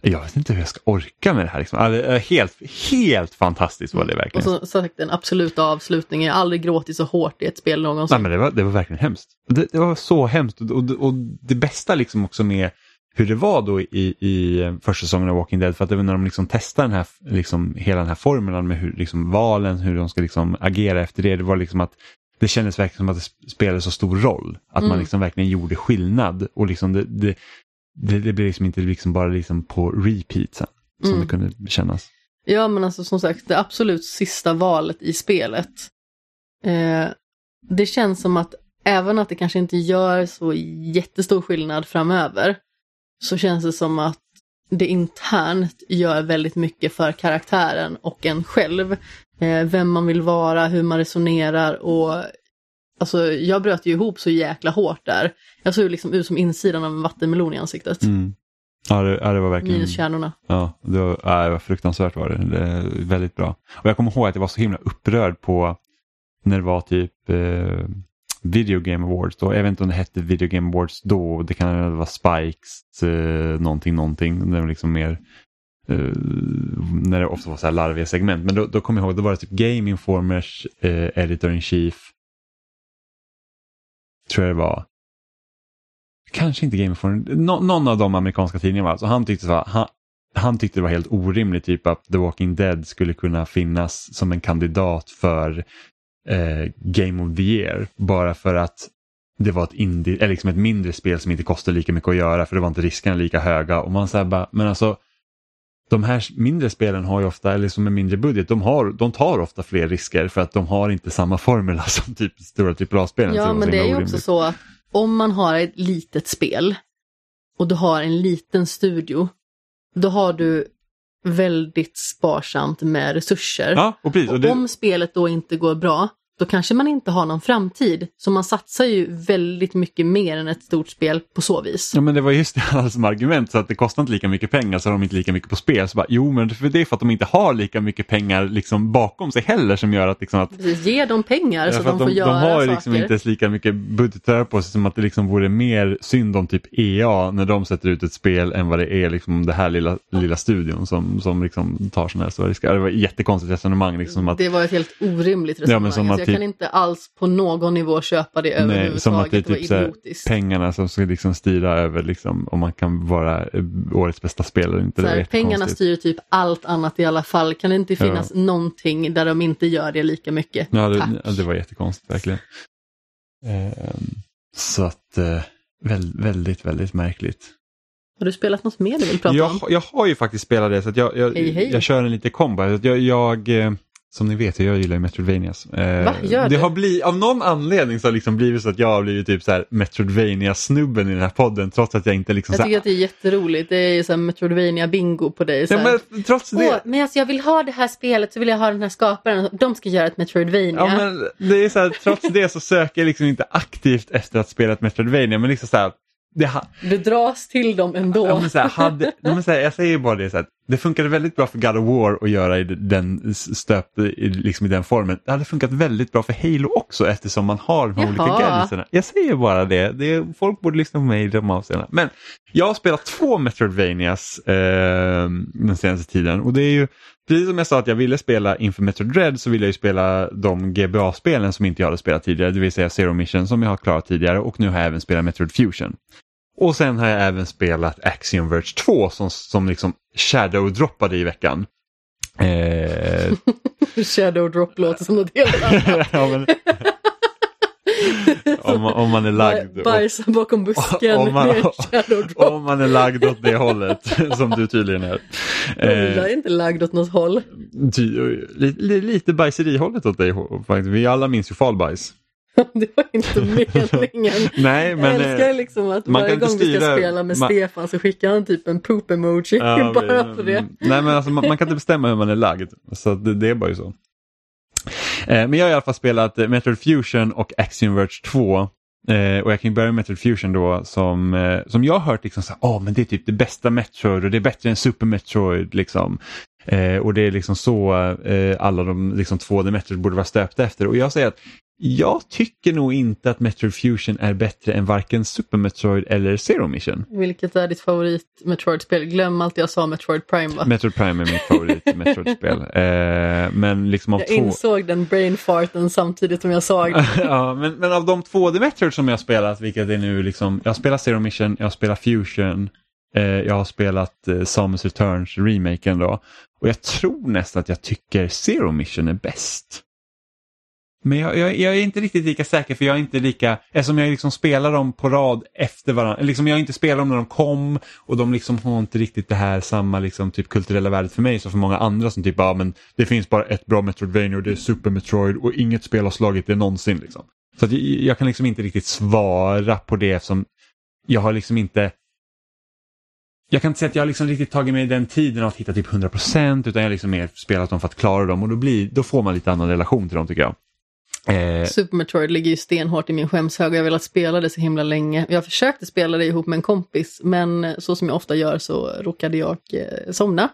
jag vet inte hur jag ska orka med det här. Liksom. Alltså, helt, helt fantastiskt var det verkligen. Och så sagt en absolut avslutning. Jag har aldrig gråtit så hårt i ett spel någonsin. Nej, men det, var, det var verkligen hemskt. Det, det var så hemskt och, och, och, det bästa liksom också med hur det var då i, i första säsongen av Walking Dead, för att det var när de liksom testade den här, liksom, hela den här formeln med hur, liksom, valen, hur de ska liksom agera efter det, det var liksom att det kändes verkligen som att det spelade så stor roll. Att mm. man liksom verkligen gjorde skillnad och liksom det, det, det, det blev liksom inte liksom bara liksom på repeat sen, som mm. det kunde kännas. Ja men alltså som sagt det absolut sista valet i spelet. Eh, det känns som att även att det kanske inte gör så jättestor skillnad framöver så känns det som att det internt gör väldigt mycket för karaktären och en själv. Eh, vem man vill vara, hur man resonerar och alltså jag bröt ju ihop så jäkla hårt där. Jag såg liksom ut som insidan av en vattenmelon i ansiktet. Mm. Ja, det, ja, det var verkligen... Minus kärnorna. Ja, det var, ja, det var fruktansvärt var det. det väldigt bra. Och jag kommer ihåg att jag var så himla upprörd på när det var typ eh, Video Game Awards då. Jag vet inte om det hette Video Game Awards då. Det kan vara Spikes eh, någonting, någonting. Det var liksom mer eh, när det ofta var så här larviga segment. Men då, då kommer jag ihåg, då var det typ Game Informers eh, Editor in Chief. Tror jag det var. Kanske inte Game Informer, Nå någon av de amerikanska tidningarna. Alltså han tyckte så han, han tyckte det var helt orimligt typ att The Walking Dead skulle kunna finnas som en kandidat för eh, Game of the Year bara för att det var ett, indie, eller liksom ett mindre spel som inte kostade lika mycket att göra för det var inte riskerna lika höga. Och man säger bara, men alltså de här mindre spelen har ju ofta, eller som en mindre budget, de, har, de tar ofta fler risker för att de har inte samma formula som typ stora AAA-spelen. Ja, men det är ju också så att om man har ett litet spel och du har en liten studio, då har du väldigt sparsamt med resurser. Ja, och precis, och det... Om spelet då inte går bra, då kanske man inte har någon framtid. Så man satsar ju väldigt mycket mer än ett stort spel på så vis. Ja men det var just det här som argument, så att det kostar inte lika mycket pengar så har de inte lika mycket på spel. Så bara, jo men det är för att de inte har lika mycket pengar liksom bakom sig heller som gör att... Liksom att Precis, ge dem pengar ja, så att de, de får de, göra De har saker. liksom inte lika mycket budgetar på sig som att det liksom vore mer synd om typ EA när de sätter ut ett spel än vad det är liksom det här lilla, lilla studion som, som liksom tar sådana här stora risker. Det var ett jättekonstigt resonemang. Liksom att, det var ett helt orimligt resonemang. Ja, men som att, jag kan inte alls på någon nivå köpa det överhuvudtaget. Nej, som att det är typ det så pengarna som ska liksom styra över liksom, om man kan vara eh, årets bästa spelare. Inte. Här, pengarna styr typ allt annat i alla fall. Kan det inte finnas ja. någonting där de inte gör det lika mycket? Ja, det, ja, det var jättekonstigt verkligen. Eh, så att eh, väldigt, väldigt märkligt. Har du spelat något mer du vill prata jag, om? Jag har ju faktiskt spelat det så jag, jag, hej, hej. jag kör en lite kombo. Jag, jag, eh, som ni vet, jag gillar ju Metroidvanias. Eh, Va, gör det har blivit, av någon anledning så har det liksom blivit så att jag har blivit typ så här Metroidvania-snubben i den här podden trots att jag inte liksom... Jag tycker att det är jätteroligt, det är ju så Metroidvania-bingo på dig. Så ja, men trots det... Åh, men alltså jag vill ha det här spelet så vill jag ha den här skaparen, de ska göra ett Metroidvania. Ja, men det är så här, trots det så söker jag liksom inte aktivt efter att spela ett Metroidvania men liksom så här, det dras till dem ändå. Ja, men så här, hade, men så här, jag säger bara det så här, det funkade väldigt bra för God of War att göra i den stöpt liksom i den formen. Det hade funkat väldigt bra för Halo också eftersom man har de här olika gadgetserna. Jag säger bara det, det folk borde lyssna på mig i de avseendena. Men jag har spelat två Metroidvanias eh, den senaste tiden och det är ju Precis som jag sa att jag ville spela inför Metroid Dread så ville jag ju spela de GBA-spelen som inte jag hade spelat tidigare, det vill säga Zero Mission som jag har klarat tidigare och nu har jag även spelat Metroid Fusion. Och sen har jag även spelat Axiom Verge 2 som, som liksom shadow-droppade i veckan. Eh... shadow drop låter som något helt annat. ja, men... om, man, om man är lagd. Bajsa bakom busken om man, om man är lagd åt det hållet som du tydligen är. Jag är inte lagd åt något håll. Lite, lite bajserihållet åt dig faktiskt. Vi alla minns ju falbajs. det var inte meningen. Nej, men, jag älskar liksom att varje gång vi ska spela med man, Stefan så skickar han typ en poop-emoji ja, bara för det. Nej men alltså man, man, kan inte bestämma hur man är lagd. Så det, det är bara ju så. Eh, men jag har i alla fall spelat eh, Metroid Fusion och Axiom Verge 2. Eh, och jag kan börja med Metroid Fusion då som, eh, som jag har hört liksom så oh, men det är typ det bästa Metroid och det är bättre än Super Metroid liksom. Eh, och det är liksom så eh, alla de liksom 2D Metroid borde vara stöpta efter. Och jag säger att jag tycker nog inte att Metroid Fusion är bättre än varken Super Metroid eller Zero Mission. Vilket är ditt favorit Metroid-spel? Glöm allt jag sa Metroid Prime va? Metroid Prime är mitt favorit Metroid-spel. Eh, men liksom av jag två... insåg den brainfarten samtidigt som jag sa det. ja, men, men av de två The Metroid som jag har spelat, vilket är nu liksom, jag har spelat Zero Mission, jag har spelat Fusion, eh, jag har spelat eh, Samus Returns remaken då. Och jag tror nästan att jag tycker Zero Mission är bäst. Men jag, jag, jag, är inte riktigt lika säker för jag är inte lika, eftersom jag liksom spelar dem på rad efter varandra, liksom jag inte spelar dem när de kom och de liksom har inte riktigt det här samma liksom typ kulturella värdet för mig som för många andra som typ, ja men det finns bara ett bra Metroidvania och det är Super Metroid och inget spel har slagit det någonsin liksom. Så att jag, jag kan liksom inte riktigt svara på det eftersom jag har liksom inte jag kan inte säga att jag liksom riktigt tagit mig den tiden att hitta typ 100% utan jag har liksom mer spelat dem för att klara dem och då, blir, då får man lite annan relation till dem tycker jag. Eh, Super Metroid ligger ju stenhårt i min skämshög och jag har velat spela det så himla länge. Jag försökte spela det ihop med en kompis men så som jag ofta gör så råkade jag eh, somna.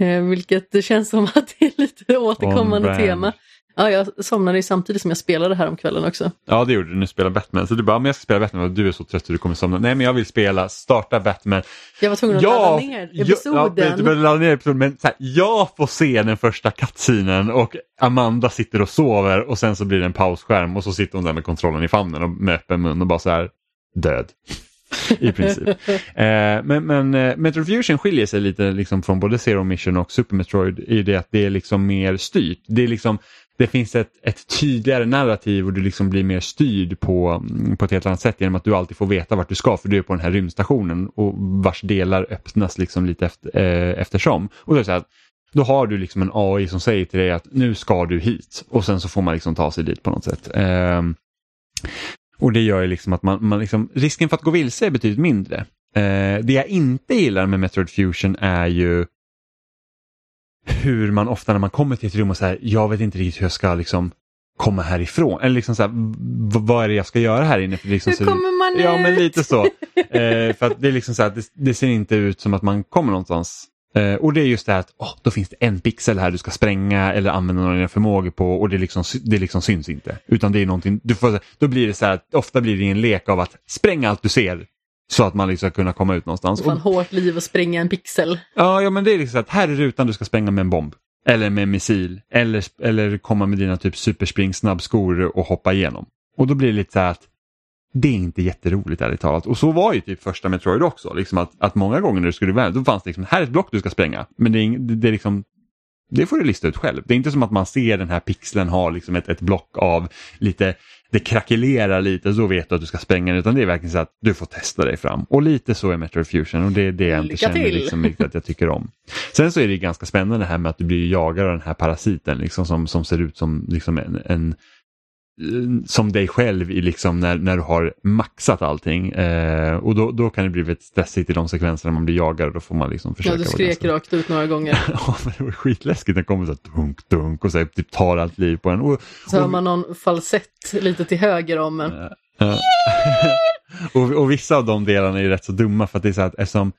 Eh, vilket känns som att det är lite återkommande tema. Ja, jag somnade samtidigt som jag spelade här om kvällen också. Ja, det gjorde du. Nu spelar Batman. Så du bara, men jag ska spela Batman och du är så trött att du kommer somna. Nej, men jag vill spela, starta Batman. Jag var tvungen att ja, ladda ner episoden. Ja, du började ladda ner episoden, men här, jag får se den första kattsinen och Amanda sitter och sover och sen så blir det en pausskärm och så sitter hon där med kontrollen i famnen och med öppen mun och bara så här, död. I princip. eh, men men eh, Metroid Fusion skiljer sig lite liksom från både Zero Mission och Super Metroid i det att det är liksom mer styrt. Det är liksom det finns ett, ett tydligare narrativ och du liksom blir mer styrd på, mm, på ett helt annat sätt genom att du alltid får veta vart du ska för du är på den här rymdstationen och vars delar öppnas liksom lite efter, eh, eftersom. Och då, är så här, då har du liksom en AI som säger till dig att nu ska du hit och sen så får man liksom ta sig dit på något sätt. Eh, och det gör ju liksom att man, man liksom, risken för att gå vilse är betydligt mindre. Eh, det jag inte gillar med Metroid Fusion är ju hur man ofta när man kommer till ett rum och säger jag vet inte riktigt hur jag ska liksom komma härifrån. Eller liksom så här, vad är det jag ska göra här inne? För liksom hur kommer man ut? Ja men lite så. eh, för det är liksom så här, det, det, ser inte ut som att man kommer någonstans. Eh, och det är just det här att oh, då finns det en pixel här du ska spränga eller använda några av dina förmågor på och det liksom, det liksom syns inte. Utan det är någonting, du får, då blir det så här, ofta blir det en lek av att spränga allt du ser så att man liksom ska kunna komma ut någonstans. Fan hårt liv att spränga en pixel. Ja, ja men det är liksom att här är rutan du ska spränga med en bomb. Eller med en missil. Eller, eller komma med dina typ superspring snabbskor och hoppa igenom. Och då blir det lite så här att det är inte jätteroligt ärligt talat. Och så var ju typ första Metroid också. Liksom att, att många gånger när du skulle välja, då fanns det liksom, här är ett block du ska spränga. Men det är, det är liksom det får du lista ut själv. Det är inte som att man ser den här pixeln ha liksom ett, ett block av lite, det krackelerar lite så vet du att du ska spränga den utan det är verkligen så att du får testa dig fram. Och lite så är Metroid Fusion och det är det jag inte känner liksom, riktigt att jag tycker om. Sen så är det ganska spännande det här med att du blir jagad av den här parasiten liksom, som, som ser ut som liksom en, en som dig själv i liksom när, när du har maxat allting. Eh, och då, då kan det bli väldigt stressigt i de sekvenserna man blir jagad och då får man liksom försöka. Ja, du skrek rakt ut några gånger. ja, men det var skitläskigt det kommer så här dunk, dunk och så här, typ tar allt liv på en. Och, så hör man någon falsett lite till höger om en. Och, och vissa av de delarna är rätt så dumma för att det är så att eftersom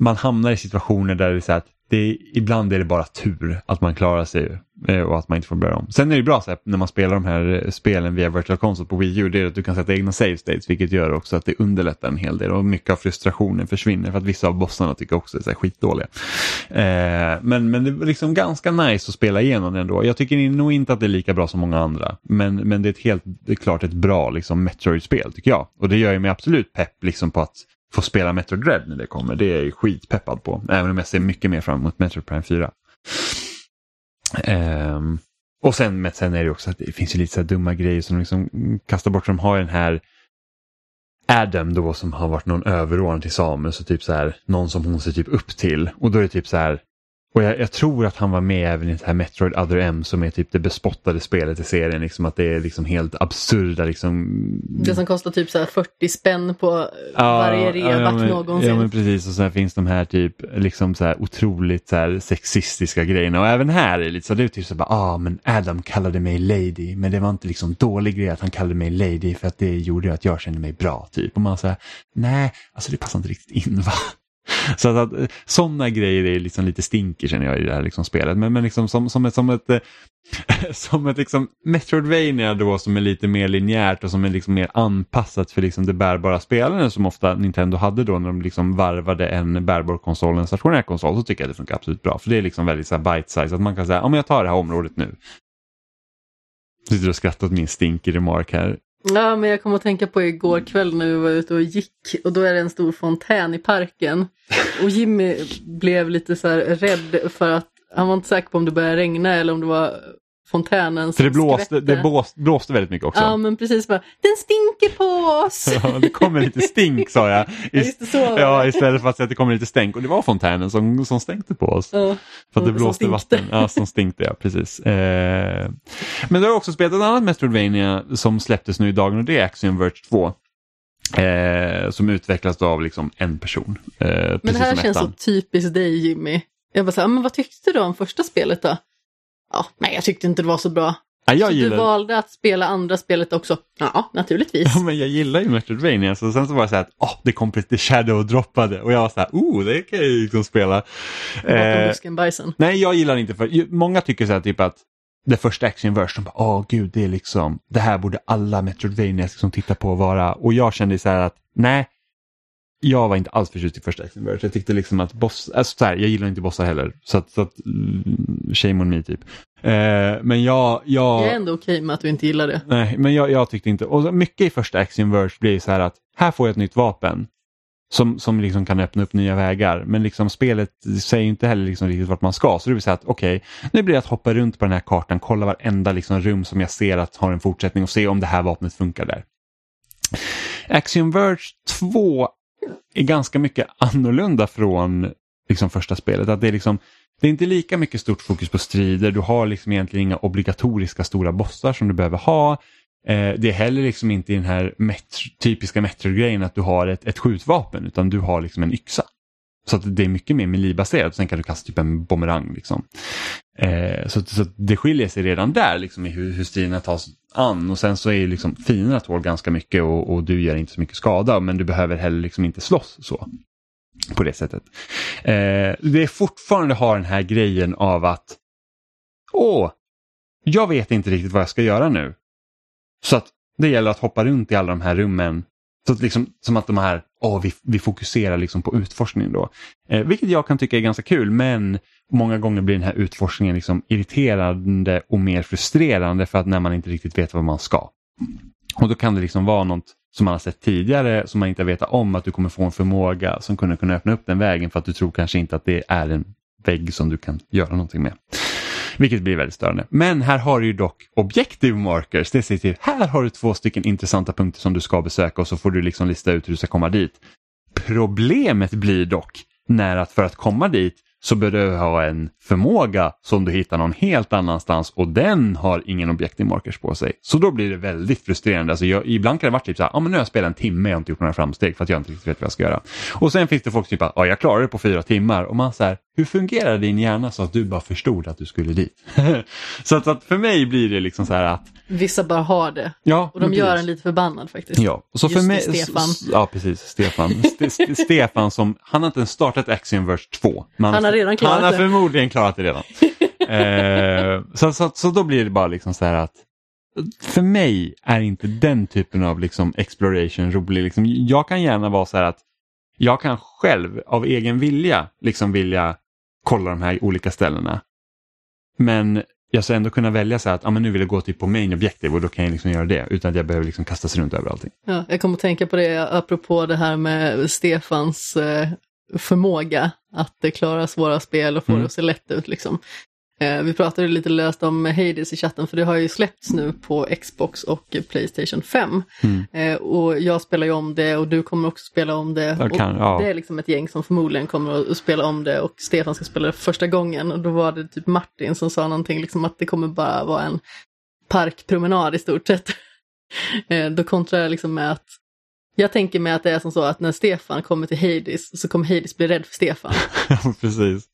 man hamnar i situationer där det är så att är, ibland är det bara tur att man klarar sig eh, och att man inte får börja om. Sen är det bra så här, när man spelar de här eh, spelen via Virtual Console på Wii U, det är att du kan sätta egna save states vilket gör också att det underlättar en hel del och mycket av frustrationen försvinner för att vissa av bossarna tycker också är skitdåliga. Eh, men, men det är liksom ganska nice att spela igenom det ändå. Jag tycker nog inte att det är lika bra som många andra, men, men det är ett helt det är klart ett bra liksom, Metroid-spel tycker jag. Och det gör ju mig absolut pepp liksom, på att få spela Metro Dread när det kommer. Det är jag skitpeppad på. Även om jag ser mycket mer fram emot Metro Prime 4. Um, ehm, och sen, men sen är det också att det finns ju lite så dumma grejer som de liksom kastar bort. Som har den här Adam då som har varit någon överordnad till Samus och typ så här någon som hon ser typ upp till. Och då är det typ så här och jag, jag, tror att han var med även i det här Metroid Other M som är typ det bespottade spelet i serien. Liksom att det är liksom helt absurda. Liksom... Det som kostar typ så 40 spänn på ja, varje rea ja, men, någonsin. Ja men precis och sen finns de här typ liksom så här otroligt så här sexistiska grejerna. Och även här är det lite så, det är typ så bara, ah men Adam kallade mig lady. Men det var inte liksom dålig grej att han kallade mig lady för att det gjorde att jag kände mig bra typ. Och man säger nej, alltså det passar inte riktigt in va. Så att, att eh, sådana grejer är liksom lite stinker känner jag i det här liksom spelet. Men, men liksom som, som ett, som ett, eh, som ett liksom Metroidvania då som är lite mer linjärt och som är liksom mer anpassat för liksom det bärbara spelaren som ofta Nintendo hade då när de liksom varvade en bärbar konsol och en stationär konsol så tycker jag det funkar absolut bra. För det är liksom väldigt så bite size att man kan säga om jag tar det här området nu. Sitter och skrattar åt min stinker remark här. Ja, men jag kom att tänka på igår kväll när vi var ute och gick och då är det en stor fontän i parken. Och Jimmy blev lite så här rädd för att han var inte säker på om det började regna eller om det var fontänen För det blåste, skvätte. det blåste, blåste väldigt mycket också. Ja, men precis. Bara, Den stinker på oss! Ja, det kommer lite stink sa jag. Ja, just det, så ja, istället för att säga att det kommer lite stänk. Och det var fontänen som, som stänkte på oss. Ja. För att det blåste stinkte. vatten. Ja, som stinkte ja, precis. Eh, men du har också spelat ett annat Metroidvania som släpptes nu i dagen och det är Axiom Verge 2. Eh, som utvecklas av liksom en person. Eh, Men det här känns så ettan. typiskt dig Jimmy. Jag bara så här, men vad tyckte du om första spelet då? Ja, nej jag tyckte inte det var så bra. Ja, jag så du gillar... valde att spela andra spelet också? Ja, naturligtvis. Ja, men jag gillar ju Metroidvania så sen så var det så här att oh, det kom lite shadow-droppade och jag var så här, oh det kan jag ju liksom spela. Eh. Nej, jag gillar inte för många tycker så här typ att det första action verse, de bara, åh gud, det är liksom, det här borde alla Metroidvanias liksom titta på och vara. Och jag kände så här att, nej, jag var inte alls förtjust i första verse. Jag tyckte liksom att boss, alltså så här, jag gillar inte bossar heller. Så att, så att mm, shame on me typ. Eh, men jag, jag, Jag är ändå okej med att du inte gillar det. nej, men jag, jag tyckte inte, och mycket i första verse blir så här att, här får jag ett nytt vapen. Som, som liksom kan öppna upp nya vägar. Men liksom spelet säger inte heller liksom riktigt vart man ska. Så det vill säga att okej, nu blir det att hoppa runt på den här kartan, kolla varenda liksom rum som jag ser att har en fortsättning och se om det här vapnet funkar där. Axiom Verge 2 är ganska mycket annorlunda från liksom första spelet. Att det, är liksom, det är inte lika mycket stort fokus på strider, du har liksom egentligen inga obligatoriska stora bossar som du behöver ha. Eh, det är heller liksom inte i den här metr- typiska Metro-grejen att du har ett, ett skjutvapen utan du har liksom en yxa. Så att det är mycket mer melee-baserat. Sen kan du kasta typ en bumerang. Liksom. Eh, så, så det skiljer sig redan där liksom, i hur, hur striderna tas an. Och sen så är ju liksom fienderna tål ganska mycket och, och du gör inte så mycket skada. Men du behöver heller liksom inte slåss så. På det sättet. Eh, det är fortfarande har den här grejen av att Åh, jag vet inte riktigt vad jag ska göra nu. Så att det gäller att hoppa runt i alla de här rummen. Så att liksom, som att de här, oh, vi, vi fokuserar liksom på utforskning då. Eh, vilket jag kan tycka är ganska kul, men många gånger blir den här utforskningen liksom irriterande och mer frustrerande för att när man inte riktigt vet vad man ska. Och då kan det liksom vara något som man har sett tidigare som man inte vet om att du kommer få en förmåga som kunde kunna öppna upp den vägen för att du tror kanske inte att det är en vägg som du kan göra någonting med. Vilket blir väldigt störande. Men här har du ju dock objective markers. Det säger till, här har du två stycken intressanta punkter som du ska besöka och så får du liksom lista ut hur du ska komma dit. Problemet blir dock när att för att komma dit så bör du ha en förmåga som du hittar någon helt annanstans och den har ingen objective markers på sig. Så då blir det väldigt frustrerande. Alltså jag, ibland kan det vara typ så här, ah, men nu har jag spelat en timme och jag har inte gjort några framsteg för att jag inte riktigt vet vad jag ska göra. Och sen finns det folk som typ, ja jag klarar det på fyra timmar och man säger hur fungerar din hjärna så att du bara förstod att du skulle dit? så att, att för mig blir det liksom så här att, Vissa bara har det. ja. Och de gör precis. en lite förbannad faktiskt. Ja, och så för Just det, mig, Stefan. Ja, precis. Stefan. St St Stefan som, han har inte ens startat Axiom Verse 2. men Han har redan klarat Han har det. förmodligen klarat det redan. eh, så, så, så då blir det bara liksom så här att för mig är inte den typen av liksom exploration rolig. Liksom, jag kan gärna vara så här att jag kan själv av egen vilja liksom vilja kolla de här olika ställena. Men jag ska ändå kunna välja så här att ah, men nu vill jag gå typ på main objective och då kan jag liksom göra det utan att jag behöver liksom kasta sig runt över allting. Ja, jag kommer att tänka på det apropå det här med Stefans eh, förmåga att klara svåra spel och få Mm. det att se lätt ut. Liksom. Eh, vi pratade lite löst om Hades i chatten för det har ju släppts nu på Xbox och Playstation 5. Mm. Eh, och jag spelar ju om det och du kommer också spela om det. Kan, ja. det är liksom ett gäng som förmodligen kommer att spela om det och Stefan ska spela det första gången. Och då var det typ Martin som sa någonting liksom att det kommer bara vara en parkpromenad i stort sett. Eh, Då kontrar jag liksom med att jag tänker mig att det är som så att när Stefan kommer till Hades så kommer Hades bli rädd för Stefan. Ja, precis.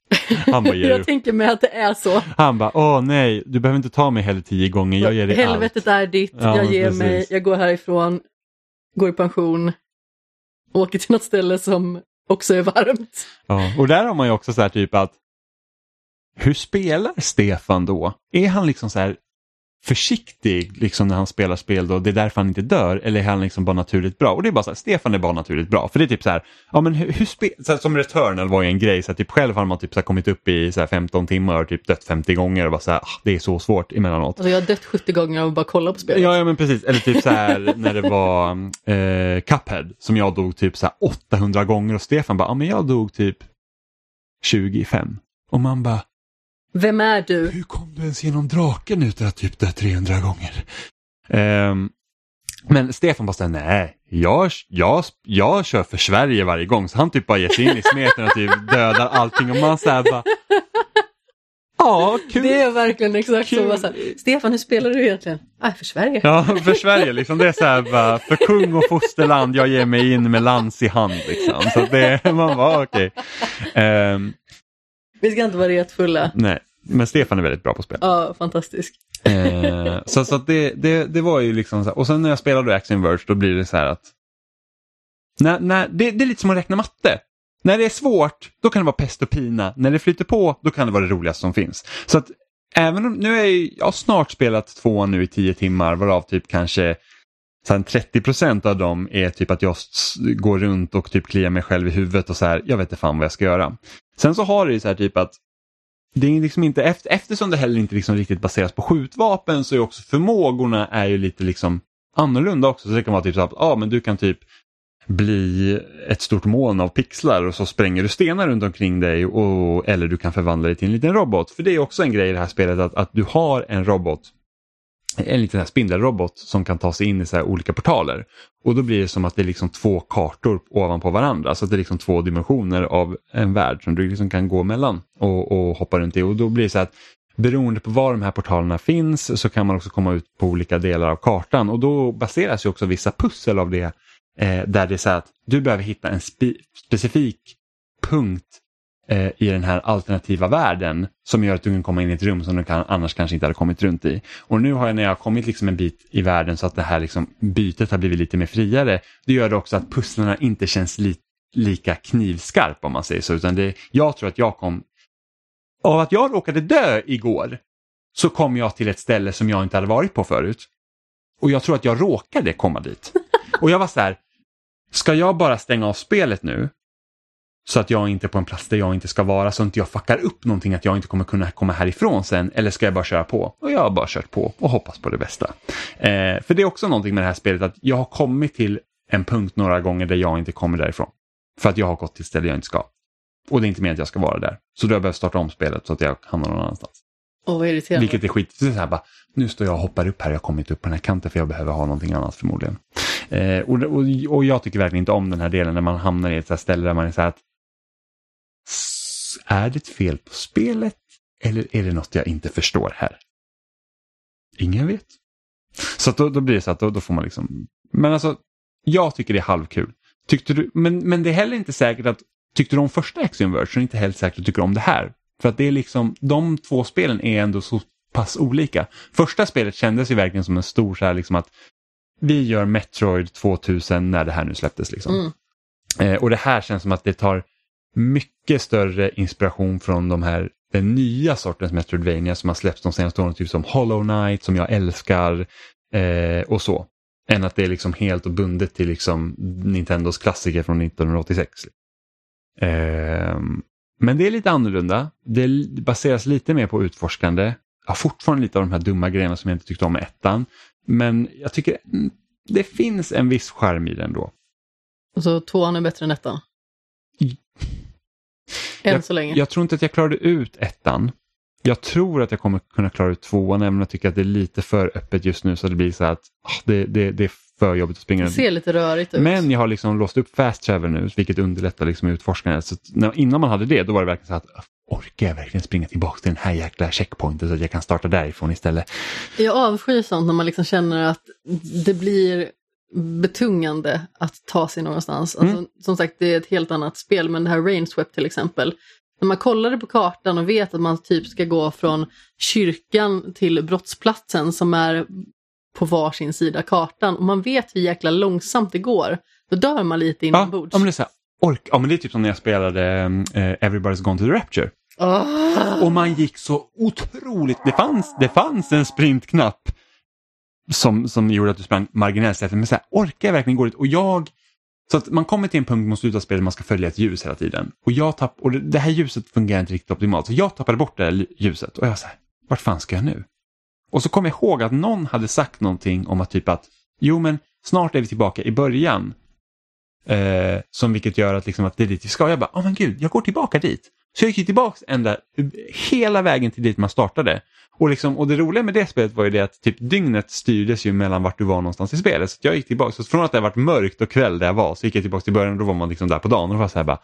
Han bara jag tänker mig att det är så. Han bara, åh nej, du behöver inte ta mig heller tio gånger, jag ger dig Helvetet är ditt, Ja, jag ger precis. mig, jag går härifrån, går i pension, åker till något ställe som också är varmt. Ja, och där har man ju också så här typ att hur spelar Stefan då? Är han liksom så här försiktig liksom när han spelar spel då, det är därför han inte dör eller är han liksom bara naturligt bra? Och det är bara så här, Stefan är bara naturligt bra. För det är typ så här, ja men hur, hur spel, så här, som Returnal var ju en grej, så här, typ själv har man typ så här, kommit upp i så här, 15 timmar och typ dött 50 gånger och bara så här, ah, det är så svårt emellanåt. Alltså jag har dött 70 gånger att bara kolla på spelet. Ja, ja men precis, eller typ så här när det var eh, Cuphead som jag dog typ så här 800 gånger och Stefan bara, ja men jag dog typ 25. Och man bara, Vem är du? hur kom du ens genom draken utan att typ dö 300 gånger? Ehm, men Stefan bara säger nej, jag, jag, jag kör för Sverige varje gång. Så han typ bara ger sig in i smeten och typ dödar allting och man säger bara Ja, kul. Det är verkligen exakt Kul. så. Bara här, Stefan, hur spelar du egentligen? Ah, för Sverige. Ja, för Sverige liksom. Det är så här bara, för kung och fosterland, jag ger mig in med lans i hand liksom. Så det, man var okej. Ehm, Vi ska inte vara retfulla. nej, men Stefan är väldigt bra på spel. Ja, fantastisk. Eh, så så att det, det, det var ju liksom så här, och sen när jag spelade Action Verge då blir det så här att när, när, det, det är lite som att räkna matte. När det är svårt, då kan det vara pest och pina. När det flyter på, då kan det vara det roligaste som finns. Så att även om, nu är jag, jag har snart spelat tvåan nu i tio timmar, varav typ kanske sen 30 procent av dem är typ att jag går runt och typ kliar mig själv i huvudet och så här, jag vet inte fan vad jag ska göra. Sen så har det ju så här typ att det är liksom inte, efter, eftersom det heller inte liksom riktigt baseras på skjutvapen så är också förmågorna är ju lite liksom annorlunda också. Så det kan vara typ så att ah, men du kan typ bli ett stort moln av pixlar och så spränger du stenar runt omkring dig och, eller du kan förvandla dig till en liten robot. För det är också en grej i det här spelet att, att du har en robot, en liten här spindelrobot som kan ta sig in i så här olika portaler. Och då blir det som att det är liksom två kartor ovanpå varandra. Så att det är liksom två dimensioner av en värld som du liksom kan gå mellan och, och hoppa runt i. Och då blir det så att beroende på var de här portalerna finns så kan man också komma ut på olika delar av kartan. Och då baseras ju också vissa pussel av det eh, där det är så att du behöver hitta en spe specifik punkt eh, i den här alternativa världen som gör att du kan komma in i ett rum som du kan, annars kanske inte hade kommit runt i. Och nu har jag när jag har kommit liksom en bit i världen så att det här liksom bytet har blivit lite mer friare. Det gör det också att pusslarna inte känns li lika knivskarp om man säger så. Utan det, jag tror att jag kom... Av att jag råkade dö igår så kom jag till ett ställe som jag inte hade varit på förut. Och jag tror att jag råkade komma dit. Och jag var så här, ska jag bara stänga av spelet nu så att jag inte är på en plats där jag inte ska vara så att inte jag fuckar upp någonting att jag inte kommer kunna komma härifrån sen eller ska jag bara köra på? Och jag har bara kört på och hoppas på det bästa. Eh, för det är också någonting med det här spelet att jag har kommit till en punkt några gånger där jag inte kommer därifrån. För att jag har gått till ställe jag inte ska. Och det är inte meningen att jag ska vara där. Så då har jag behövt starta om spelet så att jag hamnar någon annanstans. Åh, vad irriterande. Vilket är skit. Så här bara, nu står jag och hoppar upp här, jag har kommit upp på den här kanten för jag behöver ha någonting annat förmodligen. Eh, och, och, och jag tycker verkligen inte om den här delen när man hamnar i ett så ställe där man är så här att "S- är det fel på spelet eller är det något jag inte förstår här? Ingen vet. Så då, då blir det så att då, då får man liksom, men alltså jag tycker det är halvkul. Tyckte du, men, men det är heller inte säkert att, tyckte du om första Axiom Verge så är det inte heller säkert att du tycker om det här. För att det är liksom, de två spelen är ändå så pass olika. Första spelet kändes ju verkligen som en stor så här liksom att vi gör Metroid 2000 när det här nu släpptes. Liksom. Mm. Eh, och det här känns som att det tar mycket större inspiration från de här den nya sortens Metroidvania som har släppts de senaste åren, typ som Hollow Knight som jag älskar eh, och så. Än att det är liksom helt och bundet till liksom Nintendos klassiker från 1986. Eh, men det är lite annorlunda. Det baseras lite mer på utforskande. Jag har fortfarande lite av de här dumma grejerna som jag inte tyckte om med ettan. Men jag tycker mm, det finns en viss charm i den då. Så tvåan är bättre än ettan? Än jag, så länge. Jag tror inte att jag klarade ut ettan. Jag tror att jag kommer kunna klara ut tvåan även om jag tycker att det är lite för öppet just nu så det blir så att ah, det, det, det är för jobbigt att springa Det ser lite rörigt ut. Men jag har liksom låst upp fast travel nu vilket underlättar liksom utforskandet. Så när, innan man hade det då var det verkligen så att "Ah, orkar jag verkligen springa tillbaka till den här jäkla checkpointen så att jag kan starta därifrån istället. Jag avskyr sånt när man liksom känner att det blir betungande att ta sig någonstans. Alltså, Mm. Som sagt, det är ett helt annat spel, men det här Rainswept till exempel. När man kollade på kartan och vet att man typ ska gå från kyrkan till brottsplatsen som är på varsin sida kartan och man vet hur jäkla långsamt det går, då dör man lite Ja, inombords. om det är så här, orka, ja men det är typ som när jag spelade eh, Everybody's Gone to the Rapture. Oh. Och man gick så otroligt, det fanns, det fanns en sprintknapp som, som gjorde att du sprang marginellt efter, men så här, orkar jag verkligen gå dit? Och jag, så att man kommer till en punkt mot slutet av spelet man ska följa ett ljus hela tiden. Och, jag tapp, och det, det här ljuset fungerar inte riktigt optimalt, så jag tappade bort det här ljuset och jag var så här, vart fan ska jag nu? Och så kom jag ihåg att någon hade sagt någonting om att typ att, jo men snart är vi tillbaka i början. Eh, som vilket gör att, liksom att det är dit vi ska. Jag bara, oh men gud, jag går tillbaka dit. Så jag gick tillbaka ända, hela vägen till dit man startade. Och, liksom, och det roliga med det spelet var ju det att typ dygnet styrdes ju mellan vart du var någonstans i spelet. Så jag gick tillbaka, så från att det varit mörkt och kväll där jag var så gick jag tillbaka till början och då var man liksom där på dagen och då var så här bara,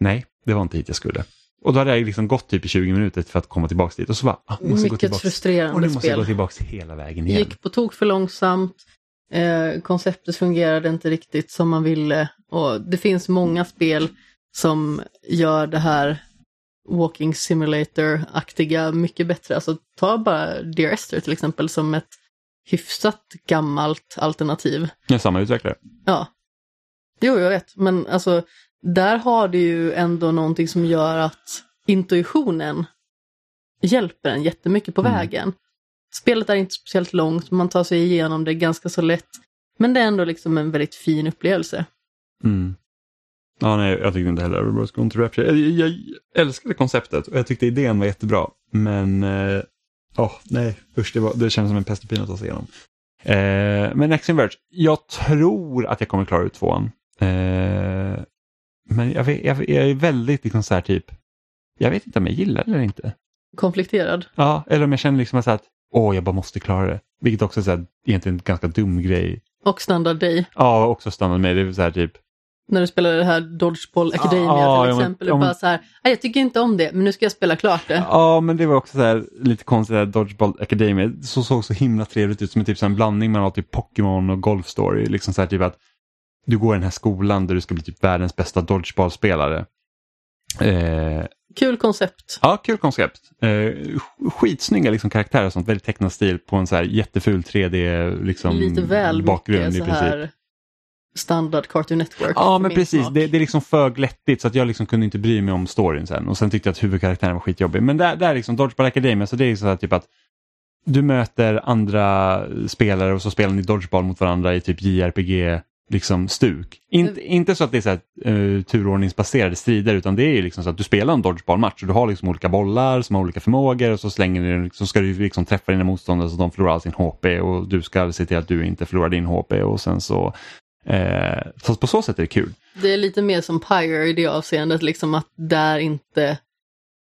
nej, det var inte hit jag skulle. Och då hade jag liksom gått typ i 20 minuter för att komma tillbaka dit och så bara, ah, måste Mycket gå tillbaka. frustrerande Och nu måste jag gå tillbaka hela vägen igen. gick på tok för långsamt. Eh, konceptet fungerade inte riktigt som man ville. Och det finns många spel som gör det här Walking Simulator-aktiga mycket bättre. Alltså ta bara Dear Esther till exempel som ett hyfsat gammalt alternativ. Ja, samma utvecklare. Ja. Jo, jag vet. Men alltså, där har du ju ändå någonting som gör att intuitionen hjälper en jättemycket på Mm. vägen. Spelet är inte speciellt långt, man tar sig igenom det ganska så lätt. Men det är ändå liksom en väldigt fin upplevelse. Mm. Ja, nej, jag tyckte inte heller Everybody's Gone to Rapture. Jag, jag älskade konceptet och jag tyckte idén var jättebra. Men, eh, åh nej, usch, det, var, det kändes som en pest och att ta sig igenom. Eh, men Next Inverge, jag tror att jag kommer klara ut tvåan. Eh, men jag, vet, jag, jag är väldigt liksom så här typ, jag vet inte om jag gillar det eller inte. Konflikterad. Ja, eller om jag känner liksom så att, åh, jag bara måste klara det. Vilket också är så här, egentligen en ganska dum grej. Och Standard Day. Ja, också stannat med det. är så här typ, När du spelar det här Dodgeball Academia Ja, till ja, men- exempel. ja, och men- bara så här, "Nej, jag tycker inte om det, men nu ska jag spela klart det. Ja, men det var också så här, lite konstigt, Dodgeball Academy. Det så såg så himla trevligt ut, som en, typ, så en blandning mellan typ Pokémon och Golf Story. Liksom så här, typ att du går i den här skolan där du ska bli typ världens bästa Dodgeball-spelare. Eh, Kul koncept. ja, kul koncept. Eh, sk- skitsnygga liksom, karaktärer och sånt, väldigt tecknad stil på en så här jätteful 3D liksom, Lite väl bakgrund mycket i princip. Standard Cartoon Network. Ja, men precis. Det, det är liksom för glättigt så att jag liksom kunde inte bry mig om storyn sen. Och sen tyckte jag att huvudkaraktären var skitjobbig. Men där, där liksom, Dodgeball Academia, så det är så här typ att du möter andra spelare och så spelar ni Dodgeball mot varandra i typ JRPG liksom stuk. Inte, inte så att det är så här, uh, turordningsbaserade strider utan det är liksom så att du spelar en Dodgeball-match och du har liksom olika bollar som har olika förmågor och så slänger du, så ska du liksom träffa dina motståndare så de förlorar all sin HP och du ska se till att du inte förlorar din HP och sen så Eh, så på så sätt är det kul. Det är lite mer som Pyre i det avseendet, liksom att det är inte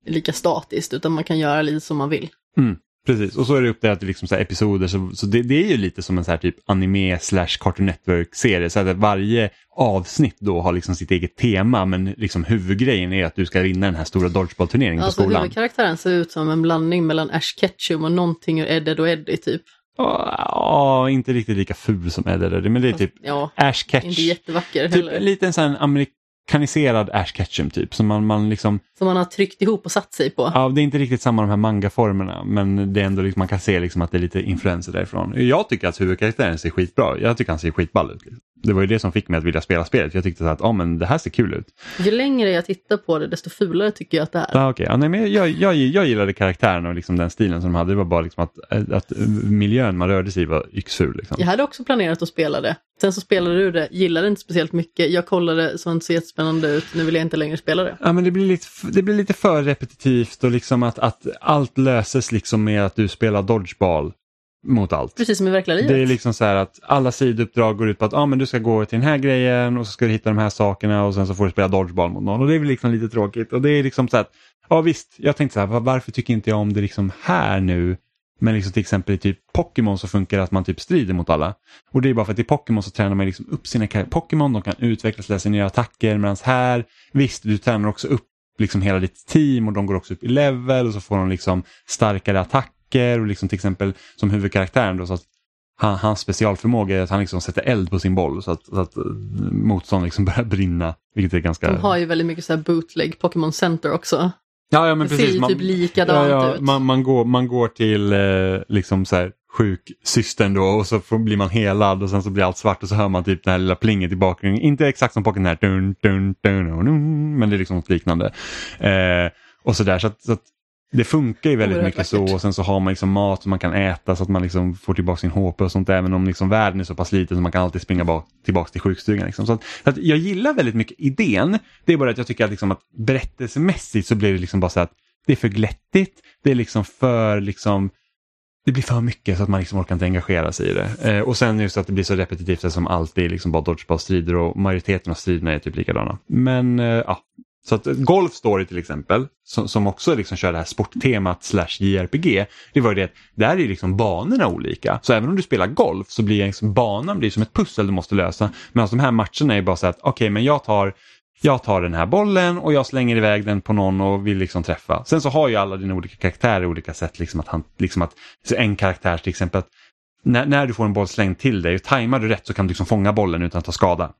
lika statiskt, utan man kan göra lite som man vill. Mm, precis, och så är det uppdelat i liksom så episoder, så, så det, det är ju lite som en så här typ anime slash Cartoon Network-serie. Så att varje avsnitt då har liksom sitt eget tema, men liksom huvudgrejen är att du ska vinna den här stora dodgeball-turneringen Alltså på skolan. huvudkaraktären ser ut som en blandning mellan Ash Ketchum och någonting ur Edded och Eddie typ. Ja, inte riktigt lika ful som Eddie, men det är typ Ja, Ash Ketch. inte jättevacker Typ heller. lite en sån här amerikaniserad Ash Ketchum typ. Som man, man liksom, Som man har tryckt ihop och satt sig på. ja, det är inte riktigt samma de här manga-formerna men det är ändå liksom, man kan se liksom att det är lite influenser därifrån. Jag tycker att huvudkaraktären ser skitbra Jag tycker han ser skitball ut. Det var ju det som fick mig att vilja spela spelet. Jag tyckte så att ah, men det här ser kul ut. Ju längre jag tittar på det, desto fulare tycker jag att det är. Ja, okay. ja, nej, men jag, jag, jag gillade karaktären och liksom den stilen som de hade. Det var bara liksom att, att miljön man rörde sig i var yxful. Liksom. Jag hade också planerat att spela det. Sen så spelade du det, gillade inte speciellt mycket. Jag kollade, såg inte så jättespännande ut. Nu vill jag inte längre spela det. Ja, men det blir lite, det blir lite för repetitivt och liksom att, att allt löses liksom med att du spelar dodgeball mot allt. Precis som i verkliga livet. Det är liksom så här att alla sidouppdrag går ut på att ah, men du ska gå till den här grejen och så ska du hitta de här sakerna och sen så får du spela dodgeball mot någon. Och det är väl liksom lite tråkigt. Och det är liksom så här att, ja visst, jag tänkte så här, var- varför tycker inte jag om det liksom här nu? Men liksom till exempel i typ Pokémon så funkar det att man typ strider mot alla. Och det är bara för att i Pokémon så tränar man liksom upp sina Pokémon, de kan utvecklas, läsa nya attacker. Medan här, visst, du tränar också upp liksom hela ditt team och de går också upp i level och så får de liksom starkare attacker och liksom till exempel som huvudkaraktären då så att han, hans specialförmåga är att han liksom sätter eld på sin boll så att, så att eh, motstånd liksom börjar brinna. Vilket är ganska... De har ju väldigt mycket så här bootleg Pokémon Center också ja, ja, men det precis. ser ju Man- typ likadant ja, ja, ut. Man, man, går, man går till eh, liksom så här, sjuk systern då och så får, blir man helad och sen så blir allt svart och så hör man typ det här lilla plinget i bakgrunden. Inte exakt som Pokémon här, dun, dun, dun, men det är liksom något liknande. Eh, och sådär så att, så att det funkar ju väldigt mycket så vackert. och sen så har man liksom mat som man kan äta så att man liksom får tillbaka sin HP och sånt även om liksom världen är så pass liten så man kan alltid springa bak, tillbaka till sjukstugan. Liksom. Så, att, så att jag gillar väldigt mycket idén. Det är bara att jag tycker att, liksom att berättelsemässigt så blir det liksom bara så att det är för glättigt. Det är liksom för liksom det blir för mycket så att man liksom orkar inte engagera sig i det. Eh, och sen just att det blir så repetitivt som alltid liksom bara dodgeball-strider och majoriteten av striderna är typ likadana. Men eh, ja, så att Golf Story till exempel, som, som också liksom kör det här sporttemat slash JRPG, det var ju det att där är liksom banorna olika. Så även om du spelar golf så blir liksom banan blir som ett pussel du måste lösa. Medan de här matcherna är bara så att okej men jag tar jag tar den här bollen och jag slänger iväg den på någon och vill liksom träffa. Sen så har ju alla dina olika karaktärer olika sätt. Liksom att han, liksom att, så en karaktär till exempel, att när, när du får en boll slängd till dig och tajmar du rätt så kan du liksom fånga bollen utan att ta skada.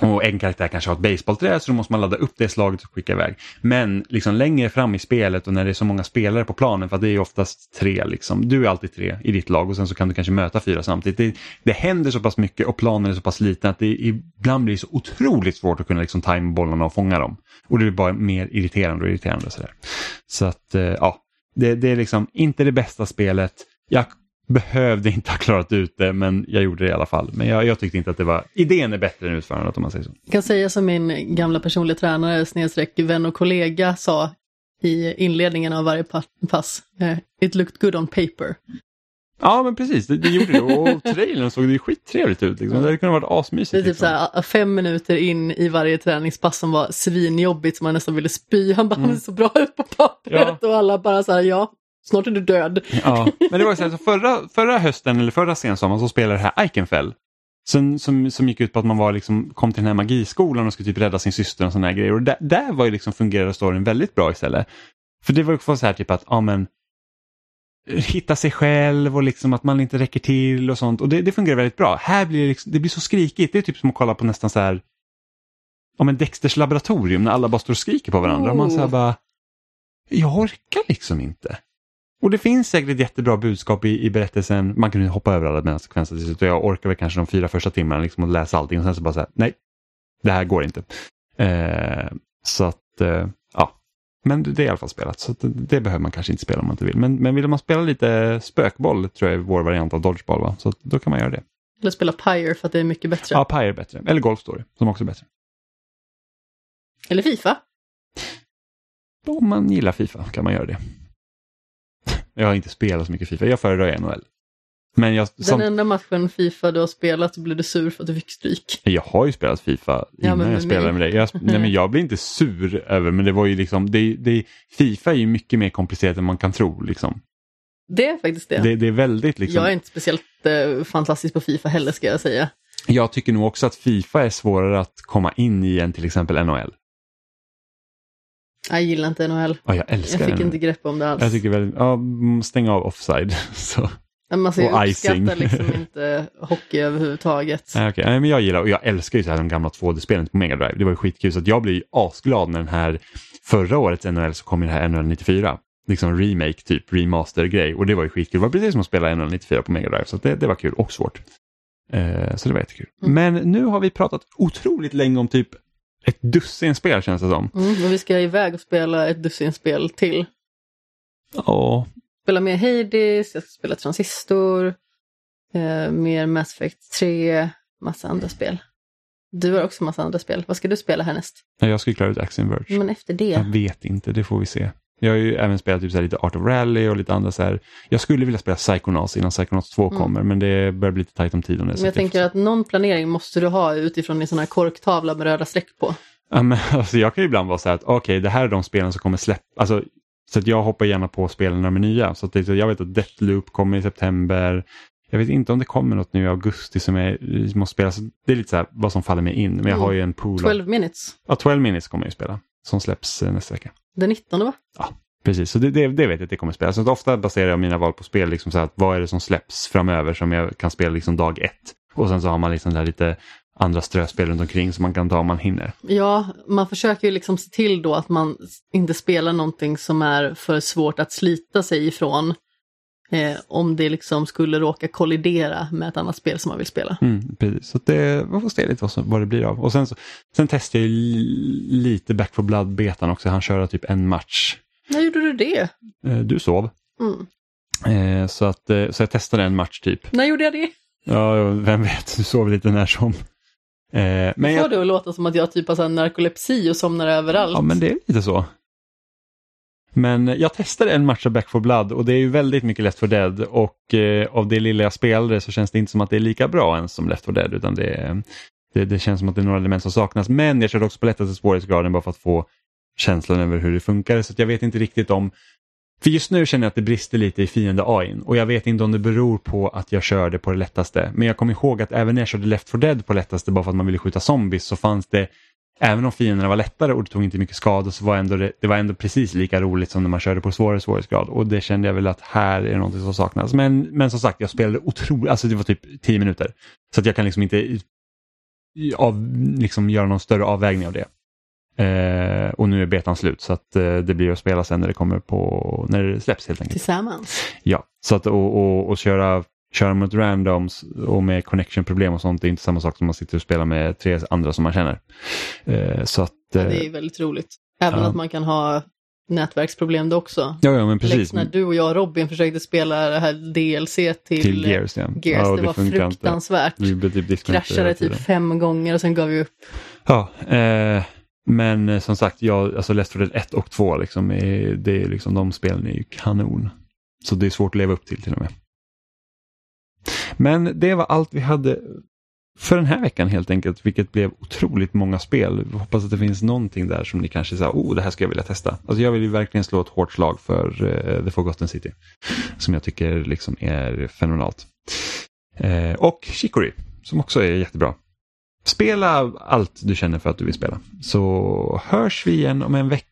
Och en karaktär kanske har ett baseballträ så då måste man ladda upp det slaget och skicka iväg. Men liksom längre fram i spelet och när det är så många spelare på planen, för att det är oftast tre, liksom. du är alltid tre i ditt lag och sen så kan du kanske möta fyra samtidigt. Det, det händer så pass mycket och planen är så pass liten att det ibland blir så otroligt svårt att kunna liksom tajma bollarna och fånga dem. Och det blir bara mer irriterande och irriterande. Sådär. Så att eh, ja, det, det är liksom inte det bästa spelet. Jag behövde inte ha klarat ut det men jag gjorde det i alla fall. Men jag, jag tyckte inte att det var, idén är bättre än utförandet om man säger så. Jag kan säga som min gamla personliga tränare, snedstreck vän och kollega sa i inledningen av varje pa- pass. eh, It looked good on paper. Ja men precis, det, det gjorde det och trailern såg det ju skittrevligt ut. Liksom. Det hade kunnat varit asmysigt. Det är typ liksom. så här, fem minuter in i varje träningspass som var svinjobbigt som man nästan ville spy. Han bara, Mm. så bra ut på pappret och alla bara så här, ja, snart är du död. Ja, men det var så här, så förra, förra hösten eller förra sensommaren så spelade det här Ikenfell. Som, som, som gick ut på att man var liksom, kom till den här magiskolan och skulle typ rädda sin syster och sådana här grejer. Och där, där var ju liksom fungerade storyn väldigt bra istället. För det var ju så här typ att, ja men hitta sig själv och liksom att man inte räcker till och sånt. Och det, det fungerar väldigt bra. Här blir det, liksom, det blir så skrikigt. Det är typ som att kolla på nästan så här, ja men Dexters laboratorium när alla bara står och skriker på varandra. Och man så här Oh. bara, jag orkar liksom inte. Och det finns säkert ett jättebra budskap i, i berättelsen. Man kan ju hoppa över alla mellansekvenser till slut och jag orkar väl kanske de fyra första timmarna liksom att läsa allting och sen så bara säga nej, det här går inte. Eh, så att, eh, ja. Men det är i alla fall spelat så det, behöver man kanske inte spela om man inte vill. Men, men vill man spela lite spökboll tror jag är vår variant av dodgeball va? Så då kan man göra det. Eller spela Pyre för att det är mycket bättre. Ja, Pyre är bättre. Eller Golf Story som också är bättre. Eller Fifa. Om man gillar Fifa kan man göra det. Jag har inte spelat så mycket Fifa, jag föredrar NHL. Men jag, Den som, enda matchen Fifa du har spelat så blev du sur för att du fick stryk. jag har ju spelat Fifa innan jag spelade med dig. Jag, nej, men jag blir inte sur över, men det var ju liksom, det, det, Fifa är ju mycket mer komplicerat än man kan tro. Liksom. Det är faktiskt det. Det, det är väldigt liksom, Jag är inte speciellt eh, fantastisk på Fifa heller ska jag säga. jag tycker nog också att Fifa är svårare att komma in i än till exempel NHL. Jag gillar inte NHL. Ja, jag älskar Jag fick NHL. inte grepp om det alls. Jag tycker väl, ja, mm, stäng av offside. Så. Men alltså, jag och icing. uppskattar liksom inte hockey överhuvudtaget. Nej, okej. Nej, men jag gillar och jag älskar ju så här de gamla 2D-spelen på Mega Drive. Det var ju skitkul så att jag ju asglad när den här förra årets NHL så kom ju det här NHL 94. Liksom remake, typ remaster-grej och det var ju skitkul. Det var precis som att spela NHL 94 på Mega Drive så det, det var kul och svårt. Eh, så det var jättekul. Mm. Men nu har vi pratat otroligt länge om typ ett dussin spel känns det som. Mm, och vi ska iväg och spela ett dussin spel till. Ja, Spela mer Hades, jag ska spela Transistor, eh, mer Mass Effect 3, massa andra spel. Du har också massa andra spel. Vad ska du spela härnäst? jag skulle klara ut Axiom Verge. Men efter det? Jag vet inte, det får vi se. Jag har ju även spelat typ så lite Art of Rally och lite andra så här. Jag skulle vilja spela Psychonauts innan Psychonauts 2 Mm. kommer men det börjar bli lite tajt om tid om det. så Men jag det- tänker att någon planering måste du ha utifrån en sån här korktavla med röda streck på. Ja, men, alltså, jag kan ju ibland vara så här att okej, det här är de spelen som kommer släppa. Alltså, så att jag hoppar gärna på spelen när de är nya. Så att det, jag vet att Deathloop kommer i september. Jag vet inte om det kommer något nu i augusti som jag måste spela. Så det är lite så här vad som faller mig in. Men jag Mm. har ju en pool. av- 12 minutes. Ja, 12 minutes kommer jag ju spela. Som släpps eh, nästa vecka. Den 19 va? Precis, så det, det, det vet jag att det kommer spela. Så ofta baserar jag mina val på spel, liksom så här, att vad är det som släpps framöver som jag kan spela liksom dag ett. Och sen så har man liksom där lite andra ströspel runt omkring som man kan ta om man hinner. Ja, man försöker ju liksom se till då att man inte spelar någonting som är för svårt att slita sig ifrån. Eh, om det liksom skulle råka kollidera med ett annat spel som man vill spela. Mm, precis, så det, vi får se lite vad, som, vad det blir av. Och sen, sen testade jag lite Back for Blood-betan också. Han körde typ en match. När gjorde du det? Eh, du sov. Mm. Eh, så, att, eh, så jag testade en match typ. När gjorde jag det? Ja, vem vet, du sov lite när som. Eh, men får jag, det att låta som att jag typ har narkolepsi och somnar överallt. ja, men det är lite så. Men jag testade en match av Back for Blood och det är ju väldigt mycket Left for Dead och eh, av det lilla jag spelade så känns det inte som att det är lika bra ens som Left for Dead utan det, det, det känns som att det är några element som saknas. Men jag körde också på lättaste svårighetsgraden bara för att få känslan över hur det funkar så att jag vet inte riktigt om för just nu känner jag att det brister lite i fiende AI och jag vet inte om det beror på att jag körde på det lättaste. Men jag kommer ihåg att även när jag körde Left for Dead på lättaste bara för att man ville skjuta zombies så fanns det Även om fienderna var lättare och det tog inte mycket skada så var ändå det, det var ändå precis lika roligt som när man körde på svårare svårighetsgrad och det kände jag väl att här är någonting som saknas. Men, men som sagt, jag spelade otroligt, alltså det var typ 10 minuter. Så att jag kan liksom inte av, liksom göra någon större avvägning av det. Eh, och nu är betan slut så att eh, det blir att spela sen när det kommer på, när det släpps helt enkelt. Tillsammans. Ja, så att och, och, och köra, köra mot randoms och med connection problem och sånt det är inte samma sak som man sitter och spelar med tre andra som man känner. Eh, så att... Ja, Eh, det är väldigt roligt. Även ja. att man kan ha nätverksproblem det också. ja, ja, men Lex precis. när du och jag och Robin försökte spela det här DLC till, Till Gears, ja. Gears. ja det, var funkar inte. fruktansvärt. Vi typ Kraschade typ fem gånger och sen gav vi upp. Ja, eh, men eh, som sagt, jag, alltså Left 4 Dead 1 och 2, liksom, är, det är liksom, de spelen är ju kanon. Så det är svårt att leva upp till till och med. Men det var allt vi hade för den här veckan helt enkelt, vilket blev otroligt många spel. Jag hoppas att det finns någonting där som ni kanske säger, oh det här ska jag vilja testa. Alltså jag vill ju verkligen slå ett hårt slag för uh, The Forgotten City. Som jag tycker liksom är fenomenalt. Uh, och Chicory, som också är jättebra. Spela allt du känner för att du vill spela. Så hörs vi igen om en vecka.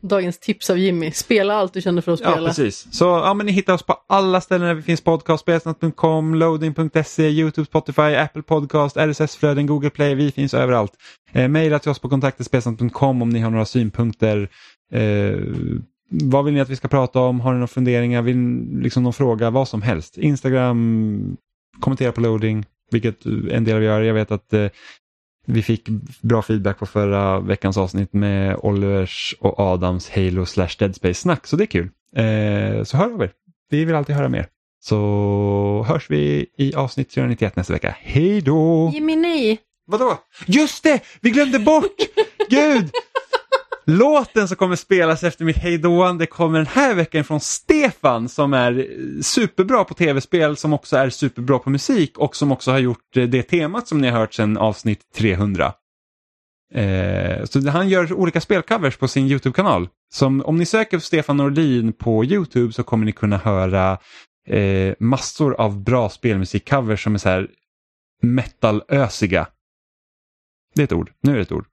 Dagens tips av Jimmy. Spela allt du känner för att Ja, spela. precis. Så ja, men ni hittar oss på alla ställen där vi finns podcast. Spelsnack.com, loading.se, Youtube, Spotify, Apple Podcast, RSS-flöden, Google Play. Vi finns överallt. Eh, Maila till oss på kontaktespelsnack.com om ni har några synpunkter. Eh, vad vill ni att vi ska prata om? Har ni några funderingar? Vill ni, liksom någon fråga? Vad som helst. Instagram, kommentera på loading, vilket en del av gör. Jag vet att eh, vi fick bra feedback på förra veckans avsnitt med Olivers och Adams Halo slash Dead Space snack, så det är kul. Eh, så hör av er. Vi vill alltid höra mer. Så hörs vi i avsnitt 491 nästa vecka. Hej då! Jimmy, nej! Vadå? Just det! Vi glömde bort! Gud! Låten som kommer spelas efter mitt hejdåande kommer den här veckan från Stefan som är superbra på tv-spel som också är superbra på musik och som också har gjort det temat som ni har hört sedan avsnitt 300. Eh, så han gör olika spelcovers på sin YouTube-kanal. Som om ni söker på Stefan Nordin på YouTube så kommer ni kunna höra eh, massor av bra spelmusikcovers som är så här metalösiga. Det är ett ord, nu är det ett ord.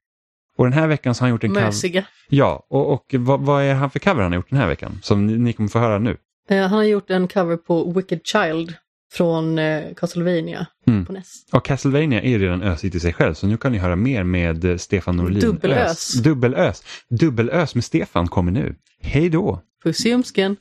Och den här veckan så har han gjort en cover. Ja, och, och vad, vad är han för cover han har gjort den här veckan? Som ni, ni kommer få höra nu. Eh, han har gjort en cover på Wicked Child från eh, Castlevania Mm. på NES. Och Castlevania är ju redan ösigt i sig själv så nu kan ni höra mer med eh, Stefan Norlin. Dubbelös. Ös. Dubbelös. Dubbelös med Stefan kommer nu. Hej då! Puss i umsken!